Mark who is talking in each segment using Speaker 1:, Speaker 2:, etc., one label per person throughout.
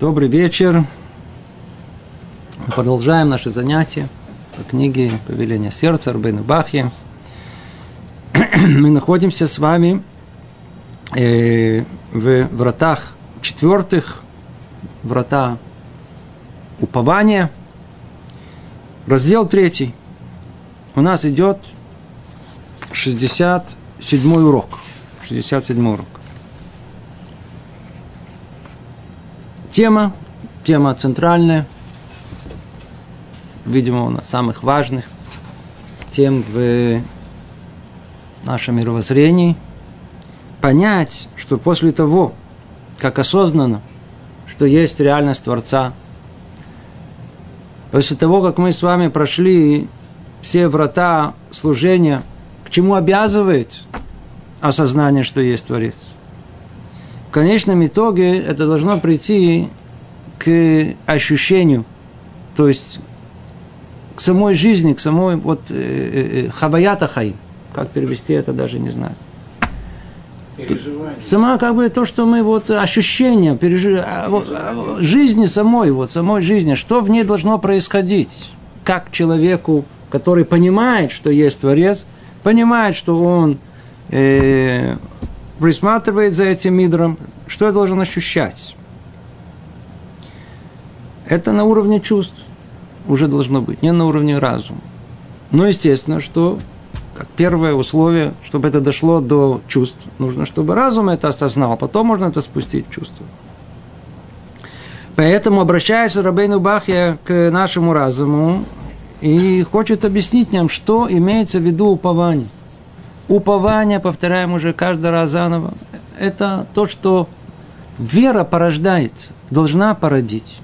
Speaker 1: Добрый вечер. Мы продолжаем наши занятия по книге «Повеление сердца» Рубейна Бахи. Мы находимся с вами э, в вратах четвертых, врата упования. Раздел третий. У нас идет 67 урок. 67 урок. Тема, тема центральная, видимо, у нас самых важных тем в нашем мировоззрении. Понять, что после того, как осознанно, что есть реальность Творца, после того, как мы с вами прошли все врата служения, к чему обязывает осознание, что есть Творец – в конечном итоге это должно прийти к ощущению, то есть к самой жизни, к самой вот э, э, э хаваята хай. Как перевести это, даже не знаю. Сама как бы то, что мы вот ощущение, пережи... А, вот, а, жизни самой, вот самой жизни, что в ней должно происходить, как человеку, который понимает, что есть Творец, понимает, что он э, присматривает за этим мидром, что я должен ощущать? Это на уровне чувств уже должно быть, не на уровне разума. Но естественно, что как первое условие, чтобы это дошло до чувств, нужно, чтобы разум это осознал, потом можно это спустить в чувство. Поэтому обращается Рабейну Бахья к нашему разуму и хочет объяснить нам, что имеется в виду упование. Упование, повторяем уже каждый раз заново, это то, что вера порождает, должна породить.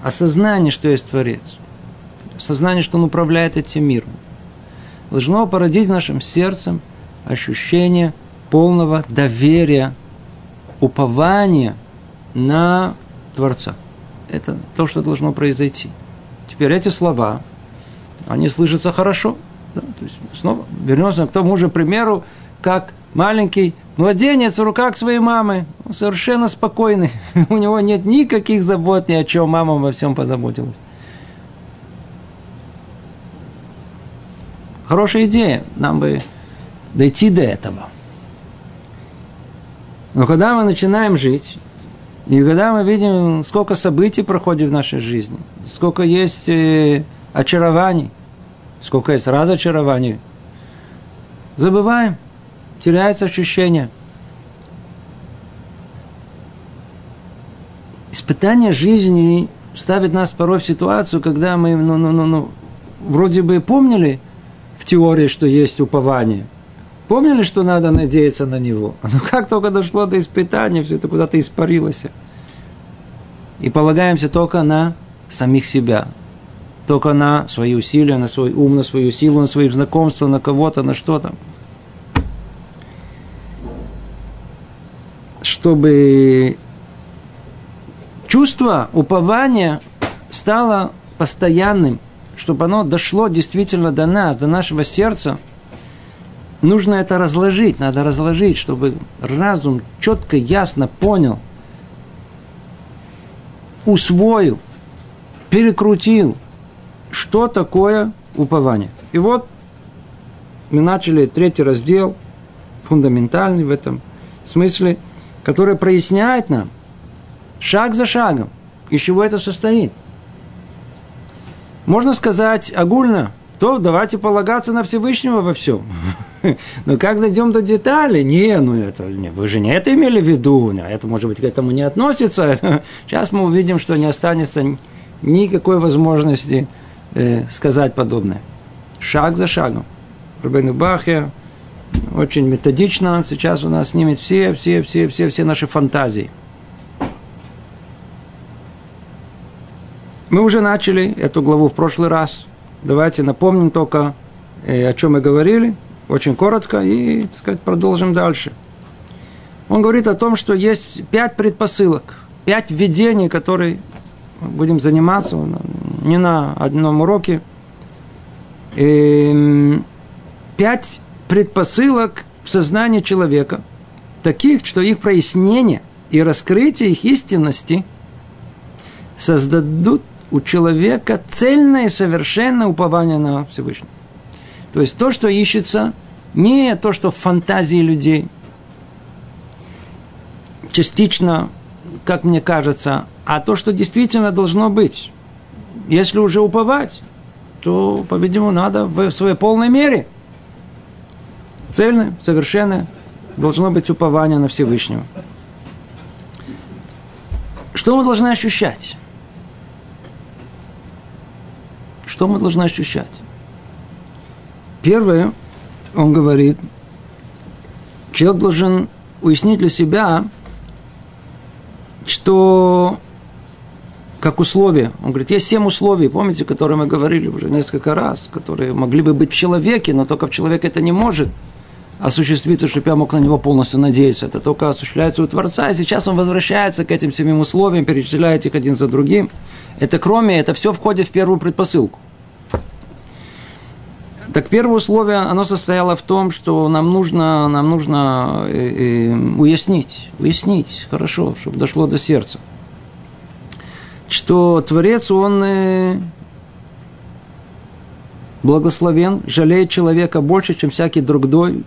Speaker 1: Осознание, что есть Творец. Осознание, что Он управляет этим миром. Должно породить в нашем сердце ощущение полного доверия, упования на Творца. Это то, что должно произойти. Теперь эти слова, они слышатся хорошо – да? То есть снова вернемся к тому же примеру, как маленький младенец в руках своей мамы, он совершенно спокойный, у него нет никаких забот ни о чем, мама во всем позаботилась. Хорошая идея, нам бы дойти до этого. Но когда мы начинаем жить, и когда мы видим, сколько событий проходит в нашей жизни, сколько есть э, очарований – сколько есть разочарований, забываем, теряется ощущение. Испытание жизни ставит нас порой в ситуацию, когда мы, ну, ну, ну, ну, вроде бы помнили в теории, что есть упование, помнили, что надо надеяться на него, но как только дошло до испытания, все это куда-то испарилось. И полагаемся только на самих себя, только на свои усилия, на свой ум, на свою силу, на свои знакомства, на кого-то, на что-то. Чтобы чувство упования стало постоянным, чтобы оно дошло действительно до нас, до нашего сердца, нужно это разложить, надо разложить, чтобы разум четко, ясно понял, усвоил, перекрутил, что такое упование. И вот мы начали третий раздел, фундаментальный в этом смысле, который проясняет нам шаг за шагом, из чего это состоит. Можно сказать огульно, то давайте полагаться на Всевышнего во всем. Но как дойдем до деталей? Не, ну это, не, вы же не это имели в виду, это, может быть, к этому не относится. Сейчас мы увидим, что не останется никакой возможности э, сказать подобное. Шаг за шагом. Рубейну Бахе очень методично сейчас у нас снимет все, все, все, все, все наши фантазии. Мы уже начали эту главу в прошлый раз. Давайте напомним только, э, о чем мы говорили, очень коротко, и, так сказать, продолжим дальше. Он говорит о том, что есть пять предпосылок, пять введений, которые будем заниматься не на одном уроке. Эм, пять предпосылок в сознании человека, таких, что их прояснение и раскрытие их истинности создадут у человека цельное и совершенное упование на Всевышнего. То есть то, что ищется, не то, что в фантазии людей, частично, как мне кажется, а то, что действительно должно быть. Если уже уповать, то, по-видимому, надо в своей полной мере. Цельное, совершенное, должно быть упование на Всевышнего. Что мы должны ощущать? Что мы должны ощущать? Первое, он говорит, человек должен уяснить для себя, что как условие. Он говорит, есть семь условий, помните, которые мы говорили уже несколько раз, которые могли бы быть в человеке, но только в человеке это не может осуществиться, чтобы я мог на него полностью надеяться. Это только осуществляется у Творца, и сейчас он возвращается к этим семь условиям, перечисляет их один за другим. Это кроме, это все входит в первую предпосылку. Так первое условие, оно состояло в том, что нам нужно, нам нужно э, э, уяснить, уяснить, хорошо, чтобы дошло до сердца, что Творец, он э, благословен, жалеет человека больше, чем всякий другой,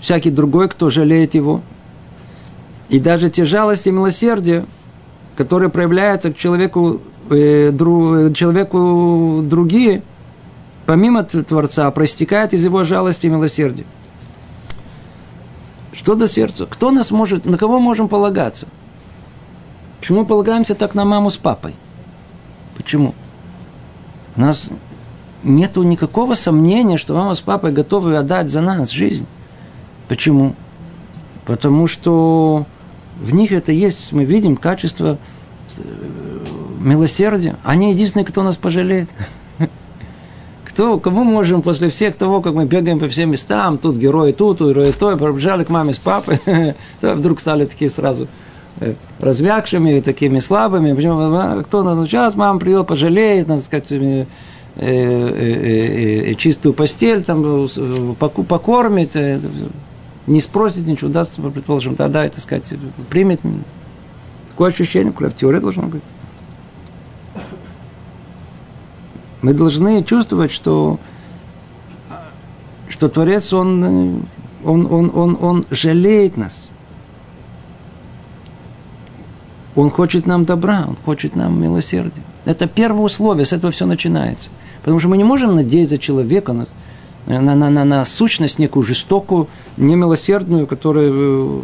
Speaker 1: всякий другой, кто жалеет его. И даже те жалости и милосердия, которые проявляются к человеку, э, дру, человеку другие – помимо Творца, проистекает из его жалости и милосердия. Что до сердца? Кто нас может, на кого можем полагаться? Почему полагаемся так на маму с папой? Почему? У нас нет никакого сомнения, что мама с папой готовы отдать за нас жизнь. Почему? Потому что в них это есть, мы видим качество э, милосердия. Они единственные, кто нас пожалеет. Кто, кому можем после всех того, как мы бегаем по всем местам, тут герои тут, герои то, пробежали к маме с папой, то вдруг стали такие сразу э, размягшими, такими слабыми. Почему? Кто на сейчас мама придет, пожалеет, надо сказать, э, э, чистую постель там покормит, не спросит ничего, даст, предположим, тогда, это сказать, примет. Такое ощущение, в теории должно быть. Мы должны чувствовать, что, что Творец, он, он, он, он, он жалеет нас. Он хочет нам добра, он хочет нам милосердия. Это первое условие, с этого все начинается. Потому что мы не можем надеяться человека на, на, на, на, на сущность некую жестокую, немилосердную, которая...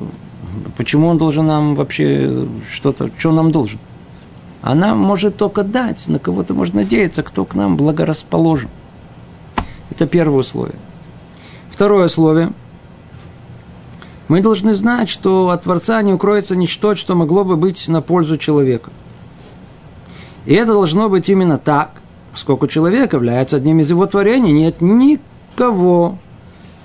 Speaker 1: Почему он должен нам вообще что-то... Что он нам должен? она может только дать, на кого-то можно надеяться, кто к нам благорасположен. Это первое условие. Второе условие. Мы должны знать, что от Творца не укроется ничто, что могло бы быть на пользу человека. И это должно быть именно так, сколько человек является одним из его творений. Нет никого,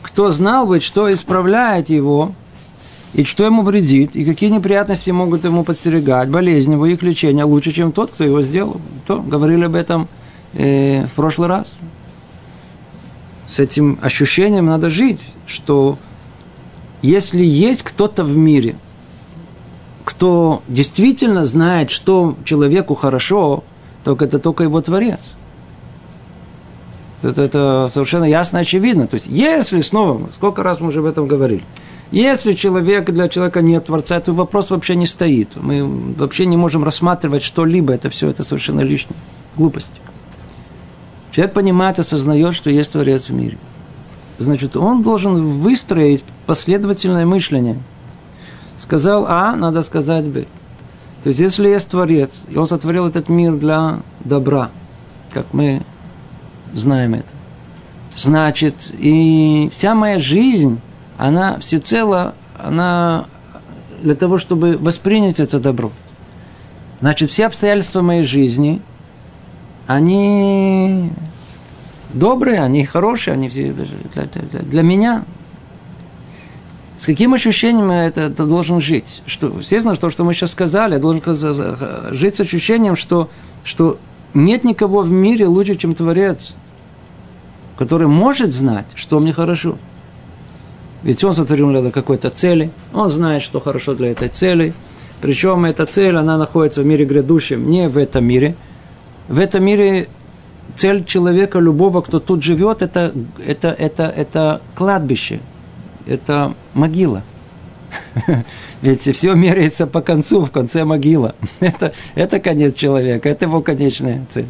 Speaker 1: кто знал бы, что исправляет его – и что ему вредит, и какие неприятности могут ему подстерегать, болезни, его их лечение лучше, чем тот, кто его сделал. То говорили об этом э, в прошлый раз. С этим ощущением надо жить, что если есть кто-то в мире, кто действительно знает, что человеку хорошо, то это только его Творец. Это, это совершенно ясно, очевидно. То есть, если снова, сколько раз мы уже об этом говорили, если человек, для человека нет Творца, то вопрос вообще не стоит. Мы вообще не можем рассматривать что-либо. Это все это совершенно лишнее. Глупость. Человек понимает, осознает, что есть Творец в мире. Значит, он должен выстроить последовательное мышление. Сказал А, надо сказать Б. То есть, если есть Творец, и он сотворил этот мир для добра, как мы знаем это, значит, и вся моя жизнь она всецело, она для того, чтобы воспринять это добро. Значит, все обстоятельства моей жизни, они добрые, они хорошие, они все для, для, для меня. С каким ощущением я это, это должен жить? Что, естественно, то, что мы сейчас сказали, я должен жить с ощущением, что, что нет никого в мире лучше, чем Творец, который может знать, что мне хорошо – ведь он сотворил для какой-то цели, он знает, что хорошо для этой цели, Причем эта цель, она находится в мире грядущем, не в этом мире. В этом мире цель человека, любого, кто тут живет, это, это, это, это кладбище, это могила. Ведь все меряется по концу, в конце могила. Это, это конец человека, это его конечная цель.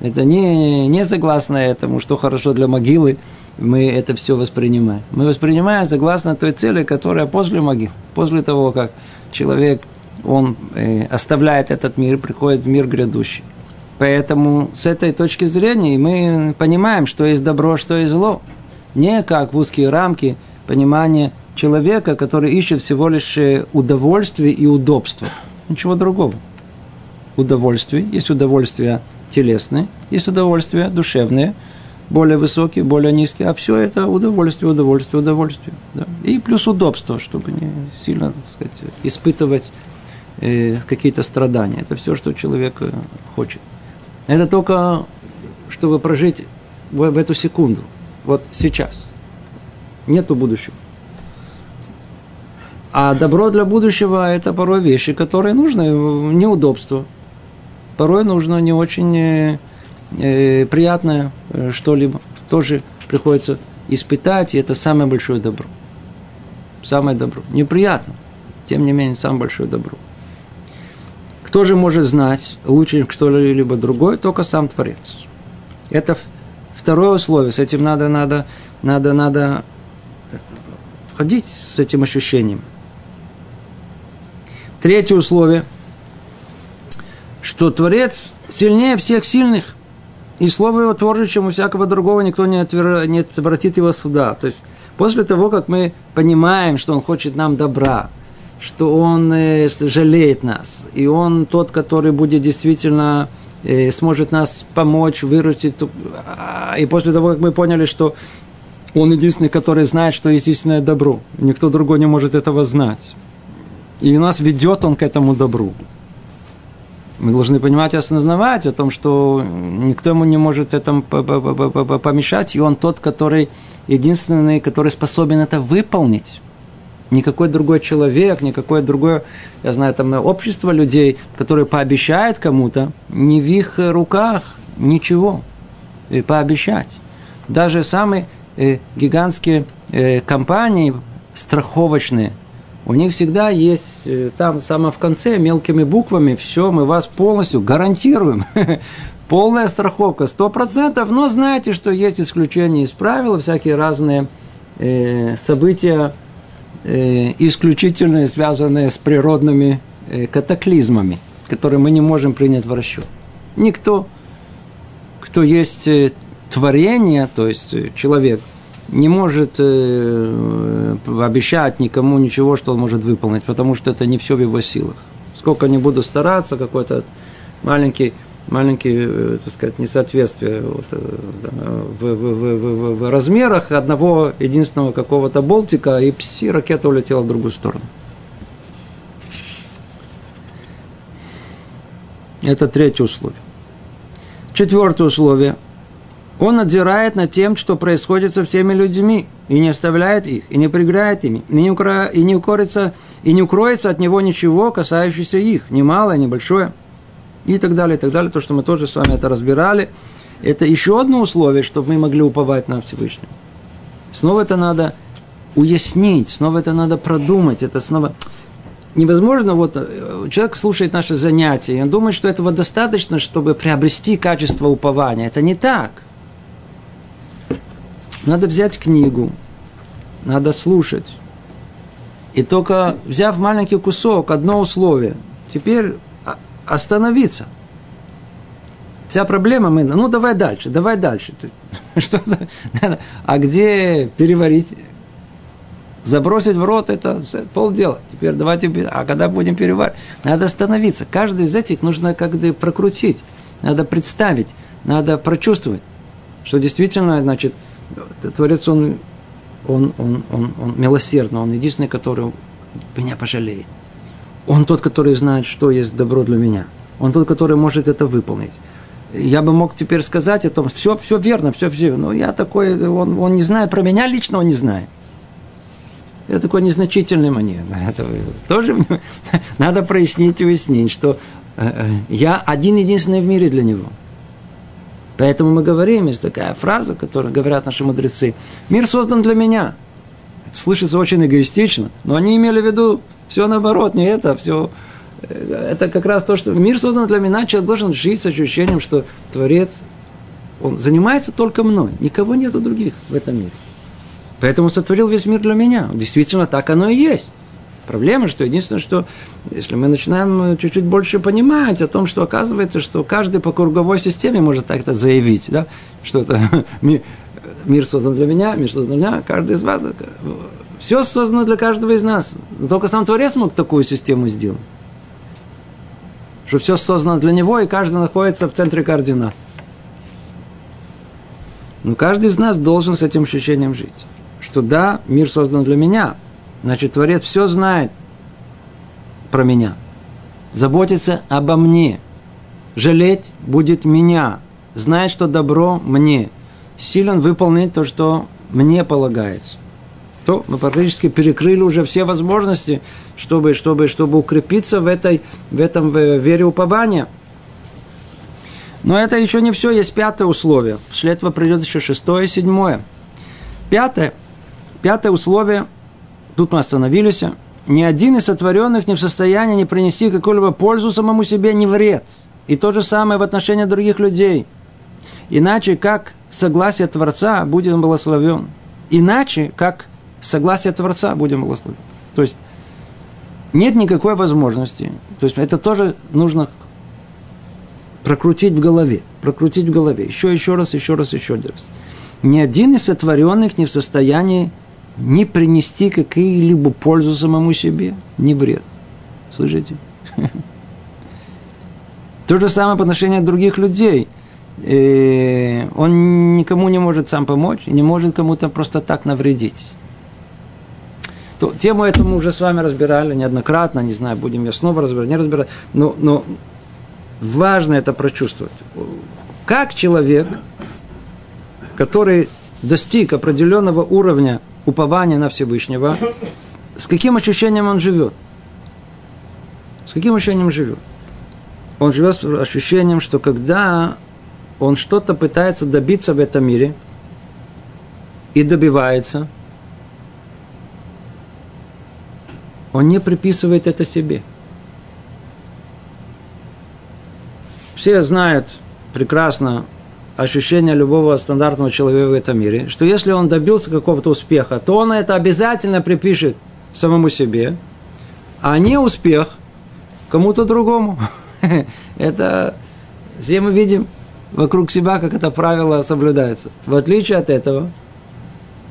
Speaker 1: Это не, не согласно этому, что хорошо для могилы, мы это все воспринимаем. Мы воспринимаем согласно той цели, которая после могил, после того, как человек, он э, оставляет этот мир, приходит в мир грядущий. Поэтому с этой точки зрения мы понимаем, что есть добро, что есть зло. Не как в узкие рамки понимания человека, который ищет всего лишь э, удовольствие и удобство. Ничего другого. Удовольствие. Есть удовольствие телесные, есть удовольствия душевные, более высокие, более низкие, а все это удовольствие, удовольствие, удовольствие. Да. И плюс удобство, чтобы не сильно, так сказать, испытывать э, какие-то страдания. Это все, что человек э, хочет. Это только, чтобы прожить в, в эту секунду, вот сейчас. Нету будущего. А добро для будущего – это порой вещи, которые нужны, неудобства – порой нужно не очень э, э, приятное э, что-либо. Тоже приходится испытать, и это самое большое добро. Самое добро. Неприятно, тем не менее, самое большое добро. Кто же может знать лучше, чем кто-либо другой, только сам Творец. Это второе условие. С этим надо, надо, надо, надо входить с этим ощущением. Третье условие – что Творец сильнее всех сильных, и слово его творче, чем у всякого другого, никто не, отвер... не обратит его сюда. То есть, после того, как мы понимаем, что он хочет нам добра, что он э, жалеет нас, и он тот, который будет действительно э, сможет нас помочь, вырастить. А, и после того, как мы поняли, что он единственный, который знает, что есть истинное добро, никто другой не может этого знать. И нас ведет он к этому добру. Мы должны понимать и осознавать о том, что никто ему не может этому помешать, и он тот, который единственный, который способен это выполнить. Никакой другой человек, никакое другое, я знаю, там общество людей, которые пообещают кому-то, не в их руках ничего и пообещать. Даже самые э, гигантские э, компании страховочные – у них всегда есть э, там самое в конце мелкими буквами все, мы вас полностью гарантируем. Полная страховка, сто процентов, но знаете, что есть исключения из правил, всякие разные э, события, э, исключительные, связанные с природными э, катаклизмами, которые мы не можем принять в расчет. Никто, кто есть э, творение, то есть человек, не может обещать никому ничего, что он может выполнить, потому что это не все в его силах. Сколько не буду стараться, какой-то маленький, маленький, э, так сказать, несоответствие вот, э, в, в, в, в, в размерах одного единственного какого-то болтика, и пси, ракета улетела в другую сторону. Это третье условие. Четвертое условие – он надзирает над тем, что происходит со всеми людьми, и не оставляет их, и не приграет ими, и не, укро... и не, укорится, и не укроется от него ничего, касающееся их, ни малое, ни большое, и так далее, и так далее. То, что мы тоже с вами это разбирали, это еще одно условие, чтобы мы могли уповать на Всевышнего. Снова это надо уяснить, снова это надо продумать, это снова... Невозможно, вот э, человек слушает наши занятия, и он думает, что этого достаточно, чтобы приобрести качество упования. Это не так – надо взять книгу, надо слушать. И только взяв маленький кусок, одно условие, теперь остановиться. Вся проблема мы, ну давай дальше, давай дальше. Что а где переварить? Забросить в рот это полдела. Теперь давайте, а когда будем переваривать? Надо остановиться. Каждый из этих нужно как-то прокрутить, надо представить, надо прочувствовать, что действительно, значит, Творец, он, он, он, он, он милосердный, он единственный, который меня пожалеет. Он тот, который знает, что есть добро для меня. Он тот, который может это выполнить. Я бы мог теперь сказать о том, все, все верно, все, все, но я такой, он, он не знает про меня лично, он не знает. это такой незначительный момент. Это тоже надо прояснить и уяснить, что э, э, я один единственный в мире для него. Поэтому мы говорим, есть такая фраза, которую говорят наши мудрецы. Мир создан для меня. Слышится очень эгоистично, но они имели в виду все наоборот, не это, все э, это как раз то, что мир создан для меня, человек должен жить с ощущением, что Творец, он занимается только мной, никого нету других в этом мире. Поэтому сотворил весь мир для меня. Действительно, так оно и есть. Проблема, что единственное, что если мы начинаем чуть-чуть больше понимать о том, что оказывается, что каждый по круговой системе может так-то заявить, да, что это мир, мир создан для меня, мир создан для меня, каждый из вас. Все создано для каждого из нас. Но только сам Творец мог такую систему сделать. Что все создано для него, и каждый находится в центре координат. Но каждый из нас должен с этим ощущением жить что да, мир создан для меня. Значит, Творец все знает про меня. Заботится обо мне. Жалеть будет меня. Знает, что добро мне. Силен выполнить то, что мне полагается. То мы практически перекрыли уже все возможности, чтобы, чтобы, чтобы укрепиться в, этой, в этом в вере упования. Но это еще не все, есть пятое условие. После этого придет еще шестое и седьмое. Пятое. Пятое условие, тут мы остановились, ни один из сотворенных не в состоянии не принести какую-либо пользу самому себе, ни вред. И то же самое в отношении других людей. Иначе, как согласие Творца, будем благословен. Иначе, как согласие Творца, будем благословен. То есть, нет никакой возможности. То есть, это тоже нужно прокрутить в голове. Прокрутить в голове. Еще, еще раз, еще раз, еще раз. Ни один из сотворенных не в состоянии не принести какие-либо пользу самому себе, не вред. Слышите? То же самое по отношению к других людей. И он никому не может сам помочь, не может кому-то просто так навредить. То, тему эту мы уже с вами разбирали неоднократно, не знаю, будем ее снова разбирать, не разбирать. Но, но важно это прочувствовать. Как человек, который достиг определенного уровня упование на Всевышнего, с каким ощущением он живет? С каким ощущением живет? Он живет с ощущением, что когда он что-то пытается добиться в этом мире и добивается, он не приписывает это себе. Все знают прекрасно ощущение любого стандартного человека в этом мире, что если он добился какого-то успеха, то он это обязательно припишет самому себе, а не успех кому-то другому. Это все мы видим вокруг себя, как это правило соблюдается. В отличие от этого,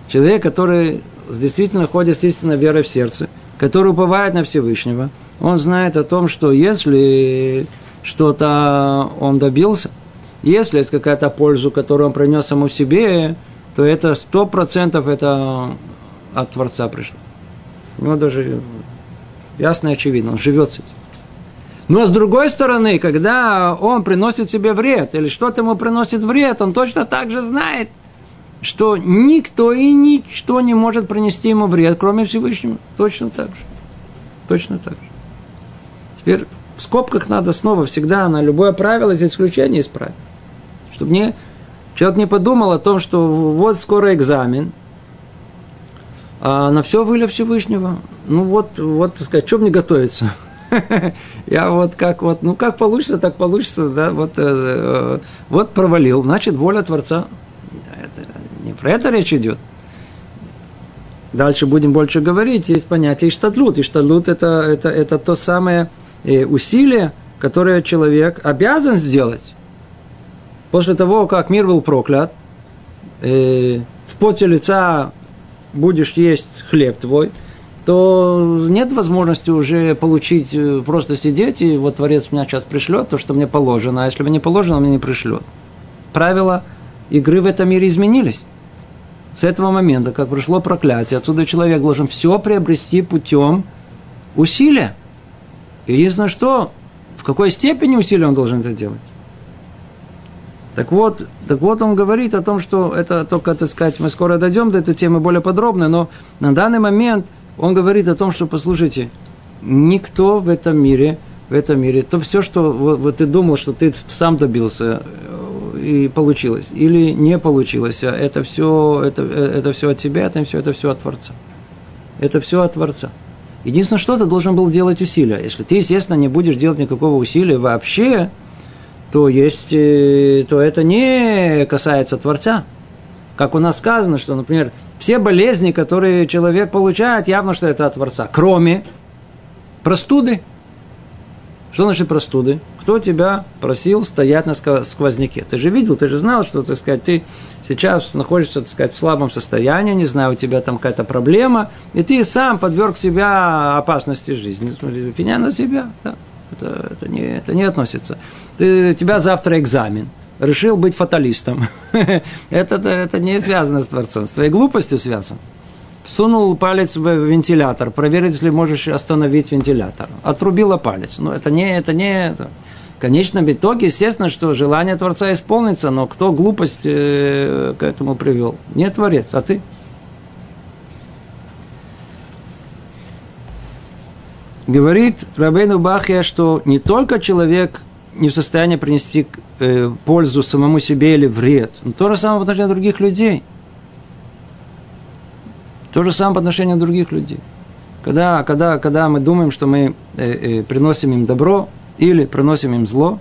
Speaker 1: человек, который действительно ходит с истинной верой в сердце, который уповает на Всевышнего, он знает о том, что если что-то он добился – если есть какая-то польза, которую он принес саму себе, то это сто процентов это от Творца пришло. У него даже ясно и очевидно, он живет с этим. Но с другой стороны, когда он приносит себе вред, или что-то ему приносит вред, он точно так же знает, что никто и ничто не может принести ему вред, кроме Всевышнего. Точно так же. Точно так же. Теперь в скобках надо снова всегда на любое правило, здесь исключение исправить чтобы не, человек не подумал о том, что вот скоро экзамен, а на все воля Всевышнего. Ну вот, вот, так сказать, что мне готовиться? Я вот как вот, ну как получится, так получится, да, вот, э, э, вот провалил, значит, воля Творца. Не про это речь идет. Дальше будем больше говорить, есть понятие иштадлут. Иштадлут это, это, это то самое э, усилие, которое человек обязан сделать после того, как мир был проклят, э, в поте лица будешь есть хлеб твой, то нет возможности уже получить, э, просто сидеть, и вот Творец меня сейчас пришлет, то, что мне положено, а если бы не положено, мне не пришлет. Правила игры в этом мире изменились. С этого момента, как пришло проклятие, отсюда человек должен все приобрести путем усилия. И единственное, что, в какой степени усилия он должен это делать. Так вот, так вот он говорит о том, что это только, так сказать, мы скоро дойдем до этой темы более подробно, но на данный момент Он говорит о том, что, послушайте, никто в этом мире, в этом мире, то все, что вот, вот ты думал, что ты сам добился э, и получилось, или не получилось, а это все, это, э, это все от тебя, это все, это все от Творца. Это все от Творца. Единственное, что ты должен был делать усилия. Если ты, естественно, не будешь делать никакого усилия вообще, то есть, э, то это не касается Творца. Как у нас сказано, что, например, все болезни, которые человек получает, явно, что это от Творца. Кроме простуды. Что значит простуды? Кто тебя просил стоять на сквозняке? Ты же видел, ты же знал, что, так сказать, ты сейчас находишься, так сказать, в слабом состоянии, не знаю, у тебя там какая-то проблема, и ты сам подверг себя опасности жизни. Смотри, пеня на себя, да. Это, это, не, это не относится. Ты, у тебя завтра экзамен – решил быть фаталистом. это, это не связано с Творцом, с твоей глупостью связано. Сунул палец в вентилятор, проверить, если можешь остановить вентилятор. Отрубила палец. Ну, это не, это не... Это. В конечном итоге, естественно, что желание Творца исполнится, но кто глупость э, к этому привел? Не Творец, а ты. Говорит Рабейну Бахия, что не только человек не в состоянии принести э, пользу самому себе или вред. Но то же самое в отношении других людей. То же самое по отношению других людей. Когда, когда, когда мы думаем, что мы э, э, приносим им добро или приносим им зло,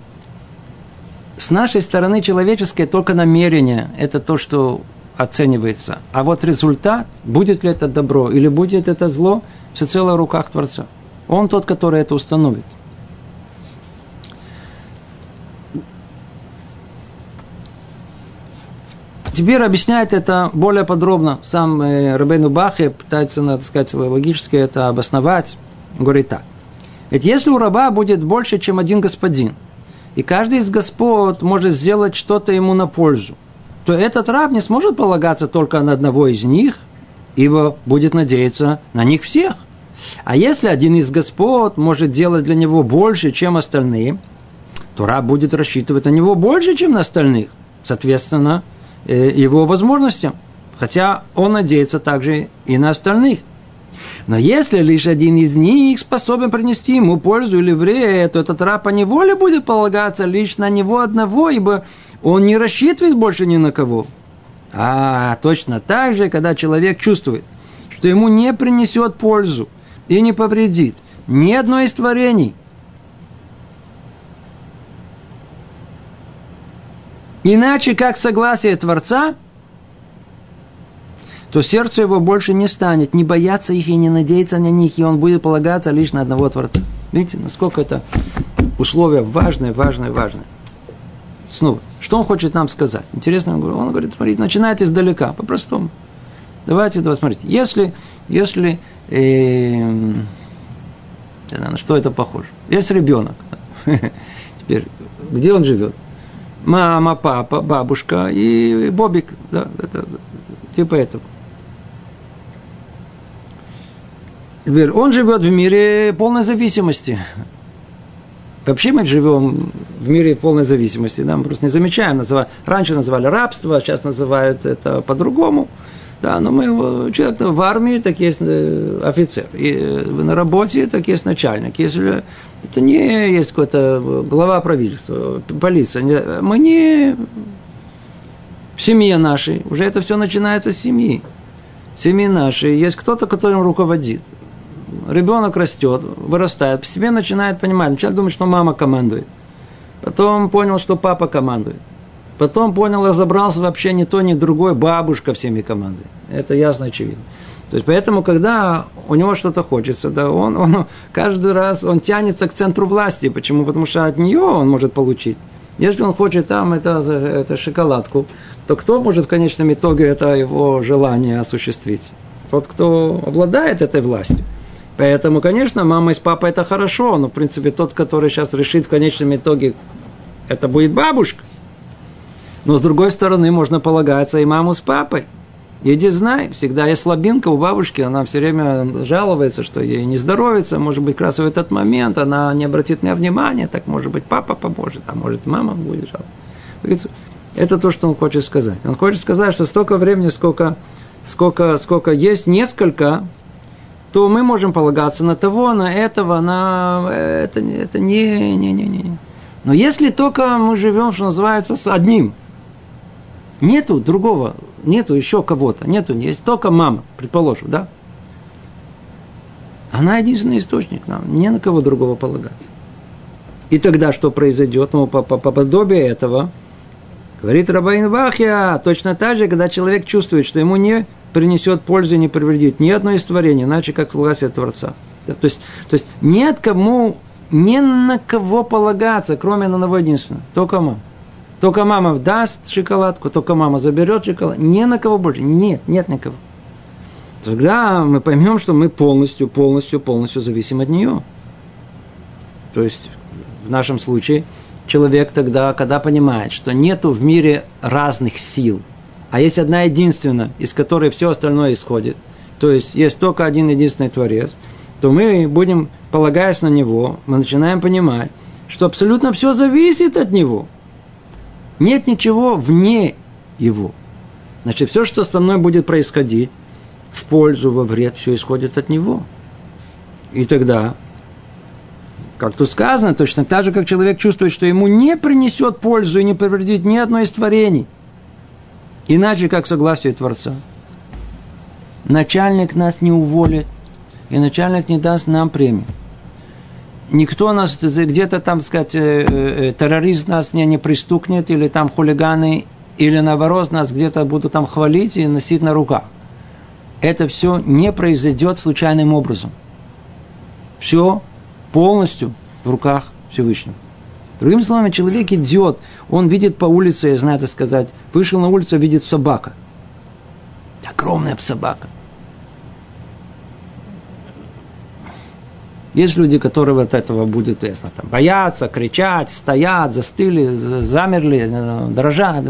Speaker 1: с нашей стороны человеческое только намерение – это то, что оценивается. А вот результат, будет ли это добро или будет это зло, всецело в руках Творца. Он тот, который это установит. Теперь объясняет это более подробно. Сам э, Рабейну Бахе пытается, надо сказать, логически это обосновать. Говорит так. Ведь если у раба будет больше, чем один господин, и каждый из господ может сделать что-то ему на пользу, то этот раб не сможет полагаться только на одного из них, ибо будет надеяться на них всех. А если один из господ может делать для него больше, чем остальные, то раб будет рассчитывать на него больше, чем на остальных. Соответственно, Э, его возможностям, хотя он надеется также и на остальных. Но если лишь один из них способен принести ему пользу или вред, то этот раб по неволе будет полагаться лишь на него одного, ибо он не рассчитывает больше ни на кого. А точно так же, когда человек чувствует, что ему не принесет пользу и не повредит ни одно из творений, Иначе, как согласие Творца, то сердце его больше не станет, не бояться их и не надеяться на них, и он будет полагаться лишь на одного Творца. Видите, насколько это условие важное, важное, важное. Снова, что он хочет нам сказать? Интересно, он говорит, смотрите, начинает издалека, по-простому. Давайте, давайте, смотрите, если, если, э, на что это похоже? Есть ребенок, теперь, где он живет? мама, папа, бабушка и Бобик. Да, это, типа этого. Теперь он живет в мире полной зависимости. Вообще мы живем в мире полной зависимости. Да? Мы просто не замечаем. Называют, раньше называли рабство, сейчас называют это по-другому. Да, но мы человек в армии, так есть э, офицер. И э, на работе, так есть начальник. Если это не есть какой-то глава правительства, полиция. Мы не в семье нашей. Уже это все начинается с семьи. Семьи нашей. Есть кто-то, которым руководит. Ребенок растет, вырастает, постепенно начинает понимать. Сначала думает, что мама командует. Потом понял, что папа командует. Потом понял, разобрался вообще ни то, ни другое, бабушка всеми командой. Это ясно, очевидно. То есть, поэтому, когда у него что-то хочется, да, он, он каждый раз он тянется к центру власти. Почему? Потому что от нее он может получить. Если он хочет там это, это шоколадку, то кто может в конечном итоге это его желание осуществить? Тот, кто обладает этой властью. Поэтому, конечно, мама и папа это хорошо, но, в принципе, тот, который сейчас решит в конечном итоге, это будет бабушка. Но, с другой стороны, можно полагаться и маму с папой – Иди знай, всегда есть слабинка у бабушки, она все время жалуется, что ей не здоровится, может быть, как раз в этот момент она не обратит меня внимания, так может быть папа поможет, а может мама будет жаловаться. Это то, что он хочет сказать. Он хочет сказать, что столько времени, сколько, сколько, сколько есть несколько то мы можем полагаться на того, на этого, на это, это не, не, не, не. Но если только мы живем, что называется, с одним, нету другого, нету еще кого-то, нету, есть только мама, предположим, да? Она единственный источник нам, не на кого другого полагаться. И тогда что произойдет? Ну, по, по, по подобию этого, говорит Рабаин Бахья, точно так же, когда человек чувствует, что ему не принесет пользы и не привредит ни одно из творений, иначе как согласие Творца. Да, то, есть, то есть нет кому, ни на кого полагаться, кроме на одного единственного, только мама. Только мама даст шоколадку, только мама заберет шоколад. Ни на кого больше. Нет, нет никого. Тогда мы поймем, что мы полностью, полностью, полностью зависим от нее. То есть, в нашем случае, человек тогда, когда понимает, что нету в мире разных сил, а есть одна единственная, из которой все остальное исходит, то есть есть только один единственный Творец, то мы будем, полагаясь на Него, мы начинаем понимать, что абсолютно все зависит от Него. Нет ничего вне Его. Значит, все, что со мной будет происходить, в пользу, во вред, все исходит от Него. И тогда, как тут сказано, точно так же, как человек чувствует, что ему не принесет пользу и не повредит ни одно из творений – Иначе, как согласие Творца. Начальник нас не уволит, и начальник не даст нам премию. Никто нас где-то там, сказать, э, э, террорист нас не, не пристукнет, или там хулиганы, или наоборот, нас где-то будут там хвалить и носить на руках. Это все не произойдет случайным образом. Все полностью в руках Всевышнего. Другими словами, человек идет, он видит по улице, я знаю это сказать, вышел на улицу, видит собака. Огромная собака. Есть люди, которые вот этого будут ясно, там, бояться, кричать, стоят, застыли, замерли, э, дрожат.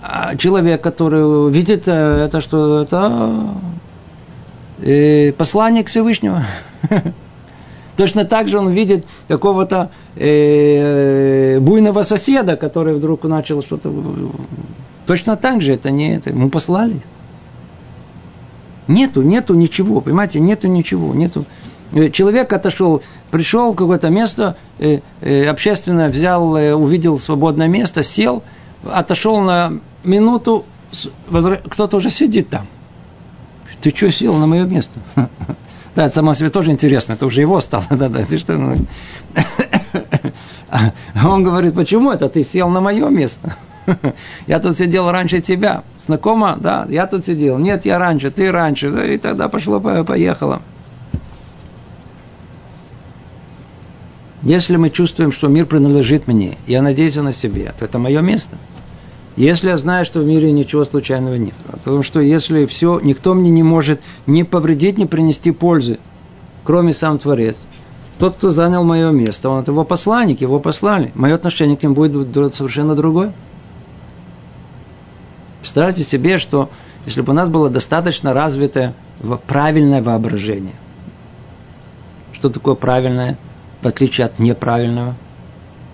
Speaker 1: А человек, который видит э, это, что это э, посланник Всевышнего. Точно так же он видит какого-то э, буйного соседа, который вдруг начал что-то... Точно так же это не это. Мы послали. Нету, нету ничего, понимаете, нету ничего, нету. Э, человек отошел, пришел в какое-то место, э, э, общественно взял, э, увидел свободное место, сел, отошел на минуту, возра... кто-то уже сидит там. Ты что сел на мое место? Да, это само себе тоже интересно, это уже его стало. Да, да, ты что? Ну... Он говорит, почему это ты сел на мое место? Я тут сидел раньше тебя. Знакомо? Да, я тут сидел. Нет, я раньше, ты раньше. Да, и тогда пошло, поехало. Если мы чувствуем, что мир принадлежит мне, я надеюсь на себе, то это мое место – если я знаю, что в мире ничего случайного нет. Потому что если все, никто мне не может ни повредить, ни принести пользы, кроме сам Творец. Тот, кто занял мое место, он это его посланник, его послали. Мое отношение к ним будет совершенно другое. Представьте себе, что если бы у нас было достаточно развитое правильное воображение. Что такое правильное, в отличие от неправильного?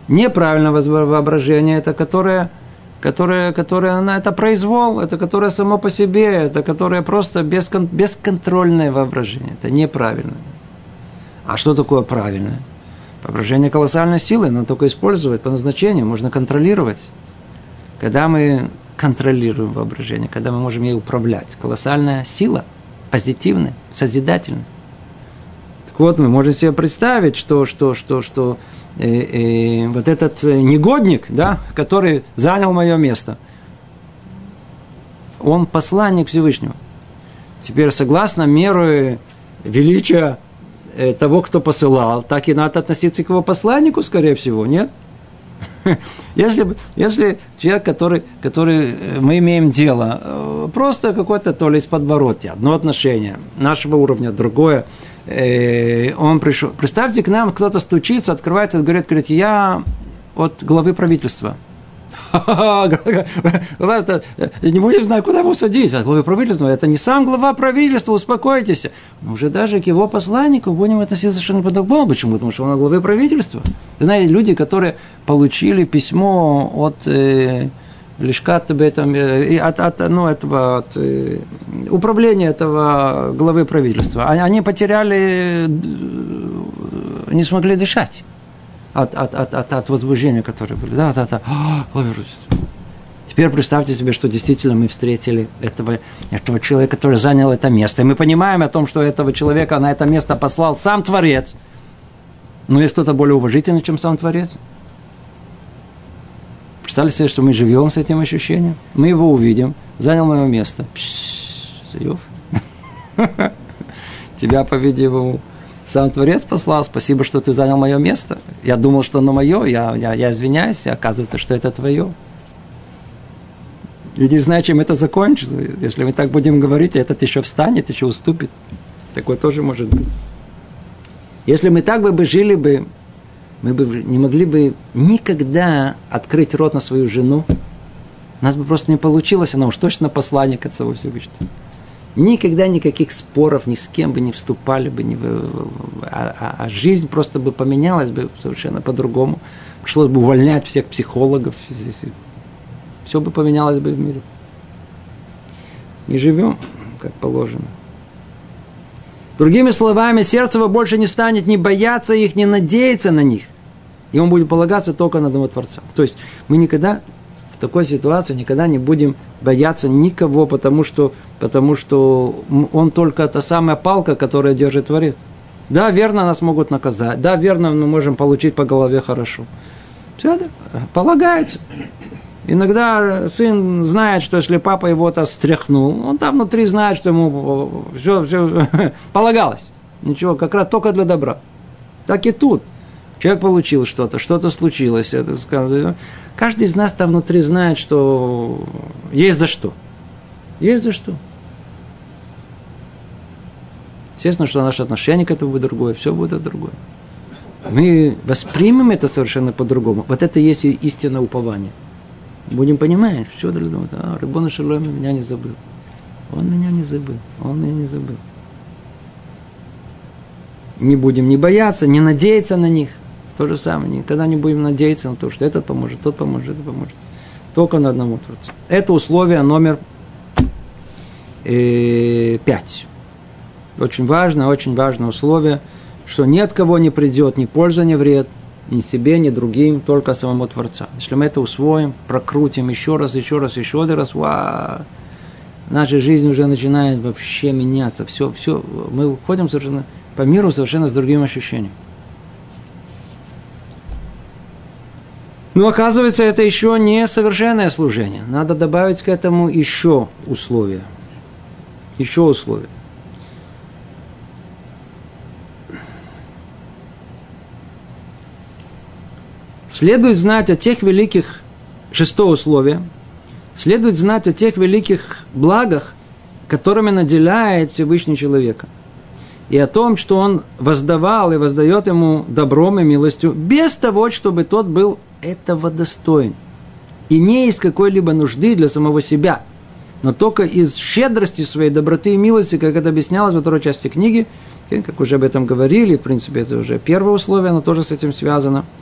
Speaker 1: Неправильное воображение – это которое – которая, которая она, это произвол, это которое само по себе, это которое просто бескон, бесконтрольное воображение. Это неправильно. А что такое правильное? Воображение колоссальной силы, но только использовать по назначению, можно контролировать. Когда мы контролируем воображение, когда мы можем ей управлять, колоссальная сила, позитивная, созидательная. Вот, мы можем себе представить, что, что, что, что э, э, вот этот э, негодник, да, который занял мое место, он посланник Всевышнего. Теперь, согласно меры величия э, того, кто посылал, так и надо относиться к его посланнику, скорее всего, нет? Если, если человек, который, который э, мы имеем дело, просто какой-то то ли из подворотни, одно отношение, нашего уровня, другое, он пришел. Представьте, к нам кто-то стучится, открывается, говорит, говорит, я от главы правительства. Не будем знать, куда его садить. От главы правительства. Это не сам глава правительства, успокойтесь. Но уже даже к его посланнику будем относиться совершенно по-другому. Почему? Потому что он главы правительства. Знаете, люди, которые получили письмо от э, Лешкат об этом, э, от, от, ну, этого, от э, управление этого главы правительства. Они потеряли, не смогли дышать от, от, от, от, от возбуждения, которое были. Да, да, да. Теперь представьте себе, что действительно мы встретили этого, этого человека, который занял это место. И мы понимаем о том, что этого человека на это место послал сам Творец. Но есть кто-то более уважительный, чем сам Творец. Представьте себе, что мы живем с этим ощущением. Мы его увидим. Занял мое место. Тебя, по-видимому, сам Творец послал. Спасибо, что ты занял мое место. Я думал, что оно мое. Я, я, я извиняюсь. Оказывается, что это твое. И не знаю, чем это закончится. Если мы так будем говорить, этот еще встанет, еще уступит. Такое тоже может быть. Если мы так бы жили бы, мы бы не могли бы никогда открыть рот на свою жену. У нас бы просто не получилось, она уж точно посланник от самого Всевышнего. Никогда никаких споров ни с кем бы не вступали бы, не, а, а, а жизнь просто бы поменялась бы совершенно по-другому. Пришлось бы увольнять всех психологов, все бы поменялось бы в мире. Не живем, как положено. Другими словами, сердце его больше не станет не бояться их, не надеяться на них. И он будет полагаться только на одного Творца. То есть мы никогда в такой ситуации никогда не будем бояться никого, потому что, потому что он только та самая палка, которая держит Творец. Да, верно, нас могут наказать. Да, верно, мы можем получить по голове хорошо. Все, да, полагается. Иногда сын знает, что если папа его-то встряхнул, он там внутри знает, что ему все, все полагалось. Ничего, как раз только для добра. Так и тут. Человек получил что-то, что-то случилось. Это, каждый из нас там внутри знает, что есть за что. Есть за что. Естественно, что наше отношение к этому будет другое, все будет другое. Мы воспримем это совершенно по-другому. Вот это и есть истинное упование – будем понимать, что дали думать, а, Рыбон Шалом меня не забыл. Он меня не забыл, он меня не забыл. Не будем не бояться, не надеяться на них. То же самое, никогда не будем надеяться на то, что этот поможет, тот поможет, этот поможет. Только на одному Творцу. Это условие номер э, пять. Очень важно, очень важное условие, что ни от кого не придет ни польза, ни вред – ни себе, ни другим, только самому Творца. Если мы это усвоим, прокрутим еще раз, еще раз, еще один раз, ва, наша жизнь уже начинает вообще меняться. Все, все, мы уходим совершенно по миру совершенно с другим ощущением. Но оказывается, это еще не совершенное служение. Надо добавить к этому еще условия. Еще условия. Следует знать о тех великих, шестое условие, следует знать о тех великих благах, которыми наделяет Всевышний человека. И о том, что он воздавал и воздает ему добром и милостью, без того, чтобы тот был этого достоин. И не из какой-либо нужды для самого себя, но только из щедрости своей доброты и милости, как это объяснялось во второй части книги, как уже об этом говорили, в принципе, это уже первое условие, оно тоже с этим связано –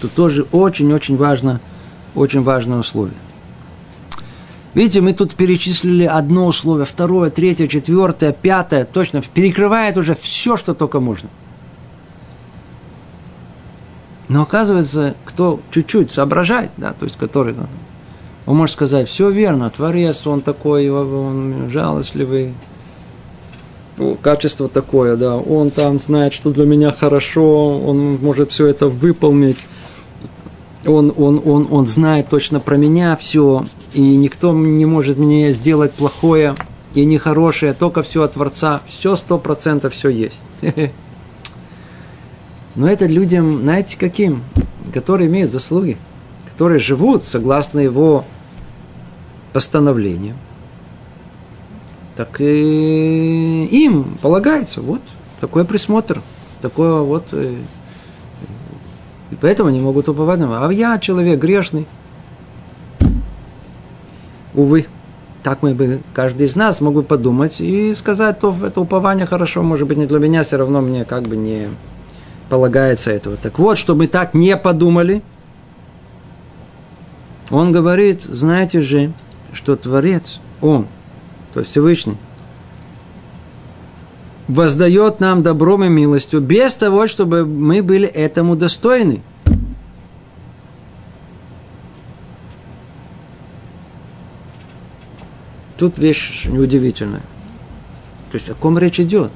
Speaker 1: Тут тоже очень-очень важно, очень важное условие. Видите, мы тут перечислили одно условие, второе, третье, четвертое, пятое, точно, перекрывает уже все, что только можно. Но оказывается, кто чуть-чуть соображает, да, то есть который, да, он может сказать, все верно, Творец, он такой, он жалостливый, качество такое, да, он там знает, что для меня хорошо, он может все это выполнить он, он, он, он знает точно про меня все, и никто не может мне сделать плохое и нехорошее, только все от Творца, все сто процентов все есть. Но это людям, знаете, каким? Которые имеют заслуги, которые живут согласно его постановлениям. Так и им полагается вот такой присмотр, такое вот э, и поэтому они могут уповать на. А я человек грешный. Увы, так мы бы, каждый из нас мог бы подумать и сказать, то это упование хорошо, может быть, не для меня, все равно мне как бы не полагается этого. Так вот, чтобы мы так не подумали, он говорит, знаете же, что Творец, Он то есть Всевышний, воздает нам добром и милостью, без того, чтобы мы были этому достойны. Тут вещь неудивительная. То есть о ком речь идет?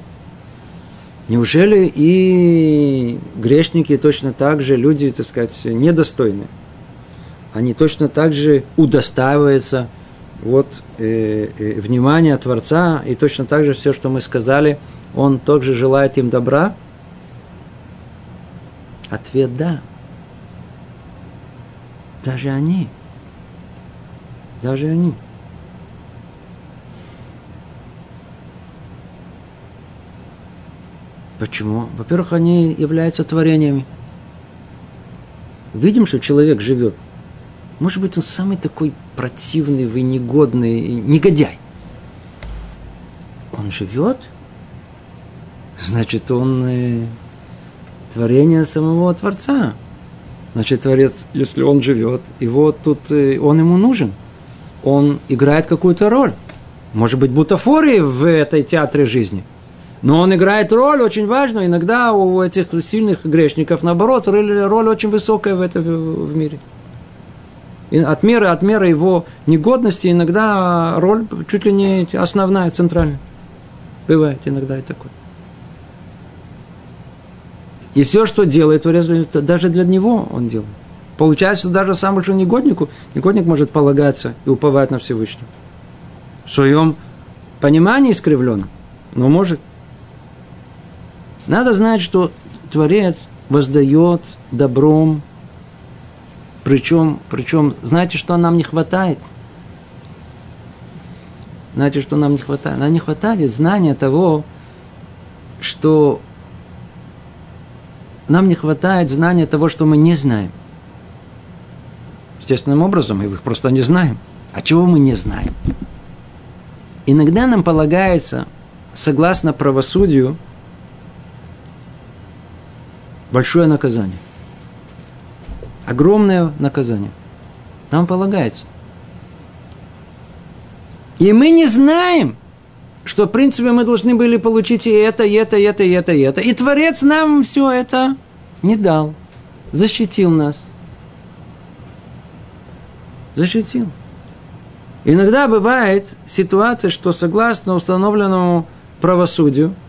Speaker 1: Неужели и грешники точно так же, люди, так сказать, недостойны? Они точно так же удостаиваются вот, э, э, внимания Творца, и точно так же все, что мы сказали, Он также желает им добра? Ответ – да. Даже они. Даже они. Почему? Во-первых, они являются творениями. Видим, что человек живет. Может быть, он самый такой противный, вы негодный, негодяй. Он живет, значит, он э, творение самого Творца. Значит, Творец, если он живет, и вот тут э, он ему нужен. Он играет какую-то роль. Может быть, бутафории в этой театре жизни – но он играет роль очень важную. Иногда у этих сильных грешников, наоборот, роль очень высокая в, этом в мире. И от меры, от меры его негодности иногда роль чуть ли не основная, центральная. Бывает иногда и такое. И все, что делает даже для него он делает. Получается, даже самому большому негоднику, негодник может полагаться и уповать на Всевышнего. В своем понимании искривленном, но может – надо знать, что Творец воздает добром, причем, причем, знаете, что нам не хватает? Знаете, что нам не хватает? Нам не хватает знания того, что нам не хватает знания того, что мы не знаем. Естественным образом, мы их просто не знаем. А чего мы не знаем? Иногда нам полагается, согласно правосудию, большое наказание. Огромное наказание. Нам полагается. И мы не знаем, что, в принципе, мы должны были получить и это, и это, и это, и это, и это. И Творец нам все это не дал. Защитил нас. Защитил. Иногда бывает ситуация, что согласно установленному правосудию –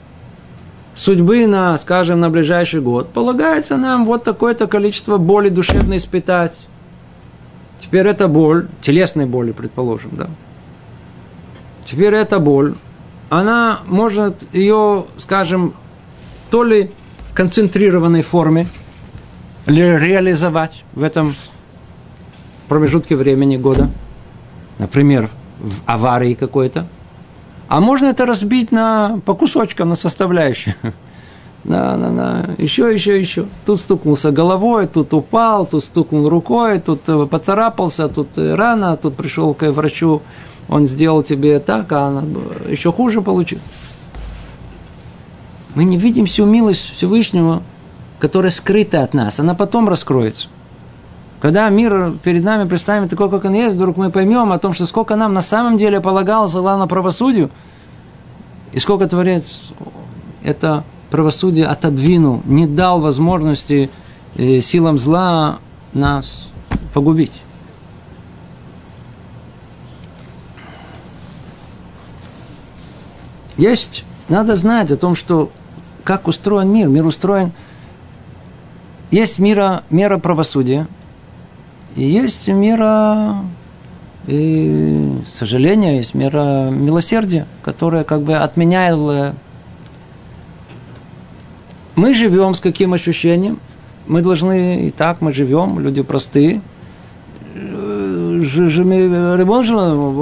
Speaker 1: судьбы на, скажем, на ближайший год, полагается нам вот такое-то количество боли душевно испытать. Теперь эта боль, телесной боли, предположим, да. Теперь эта боль, она может ее, скажем, то ли в концентрированной форме реализовать в этом промежутке времени года, например, в аварии какой-то, а можно это разбить на, по кусочкам, на составляющие. На, на, на, еще, еще, еще. Тут стукнулся головой, тут упал, тут стукнул рукой, тут э, поцарапался, тут э, рано, тут пришел к врачу, он сделал тебе так, а она еще хуже получил. Мы не видим всю милость Всевышнего, которая скрыта от нас. Она потом раскроется. Когда мир перед нами представим такой, как он есть, вдруг мы поймем о том, что сколько нам на самом деле полагалось, согласно правосудию, и сколько Творец это правосудие отодвинул, не дал возможности э, силам зла нас погубить. Есть, надо знать о том, что как устроен мир. Мир устроен, есть мера, мера правосудия, и есть мера, и, к сожалению, есть мера милосердия, которая как бы отменяет... Мы живем с каким ощущением? Мы должны, и так мы живем, люди простые,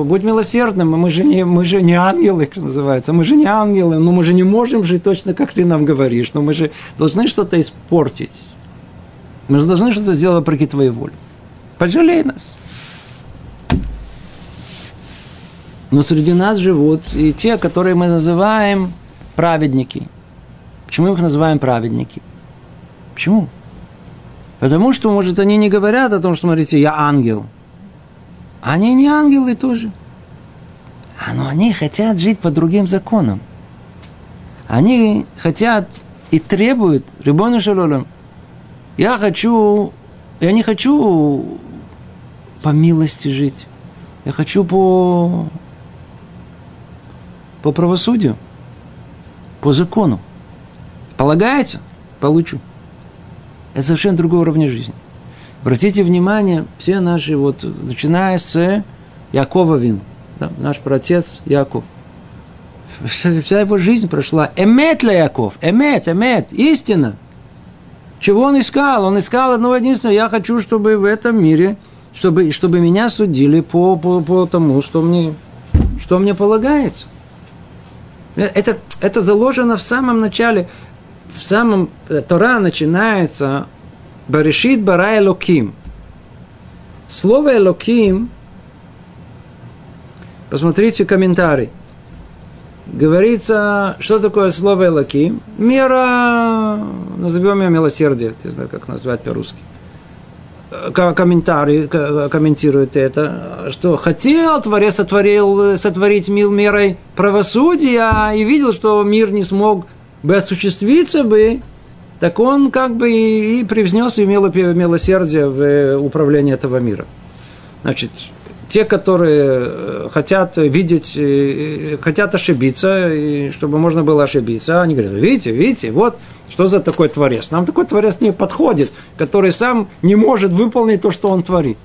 Speaker 1: будь милосердным, мы же, не, мы же не ангелы, как называется, мы же не ангелы, но мы же не можем жить точно, как ты нам говоришь, но мы же должны что-то испортить. Мы же должны что-то сделать вопреки твоей воле. Пожалей нас. Но среди нас живут и те, которые мы называем праведники. Почему мы их называем праведники? Почему? Потому что, может, они не говорят о том, что, смотрите, я ангел. Они не ангелы тоже. А, но они хотят жить по другим законам. Они хотят и требуют, Рибону Шалолем, я хочу, я не хочу по милости жить. Я хочу по, по правосудию, по закону. Полагается? Получу. Это совершенно другой уровень жизни. Обратите внимание, все наши, вот, начиная с Якова Вин, да, наш протец Яков. Вся, вся его жизнь прошла. Эмет для Яков, эмет, эмет, истина. Чего он искал? Он искал одного единственного. Я хочу, чтобы в этом мире – чтобы, чтобы меня судили по, по, по тому, что мне, что мне полагается. Это, это заложено в самом начале, в самом э, Тора начинается Баришит бара Элоким. Слово Элоким, посмотрите комментарий. Говорится, что такое слово Элоким? Мера, назовем ее милосердие, не знаю, как назвать по-русски комментарий комментирует это, что хотел Творец сотворил, сотворить мир мерой правосудия и видел, что мир не смог бы осуществиться бы, так он как бы и привнес и милосердие в управление этого мира. Значит, те, которые э, хотят видеть, э, хотят ошибиться, и чтобы можно было ошибиться, они говорят, видите, видите, вот что за такой творец? Нам такой творец не подходит, который сам не может выполнить то, что он творит.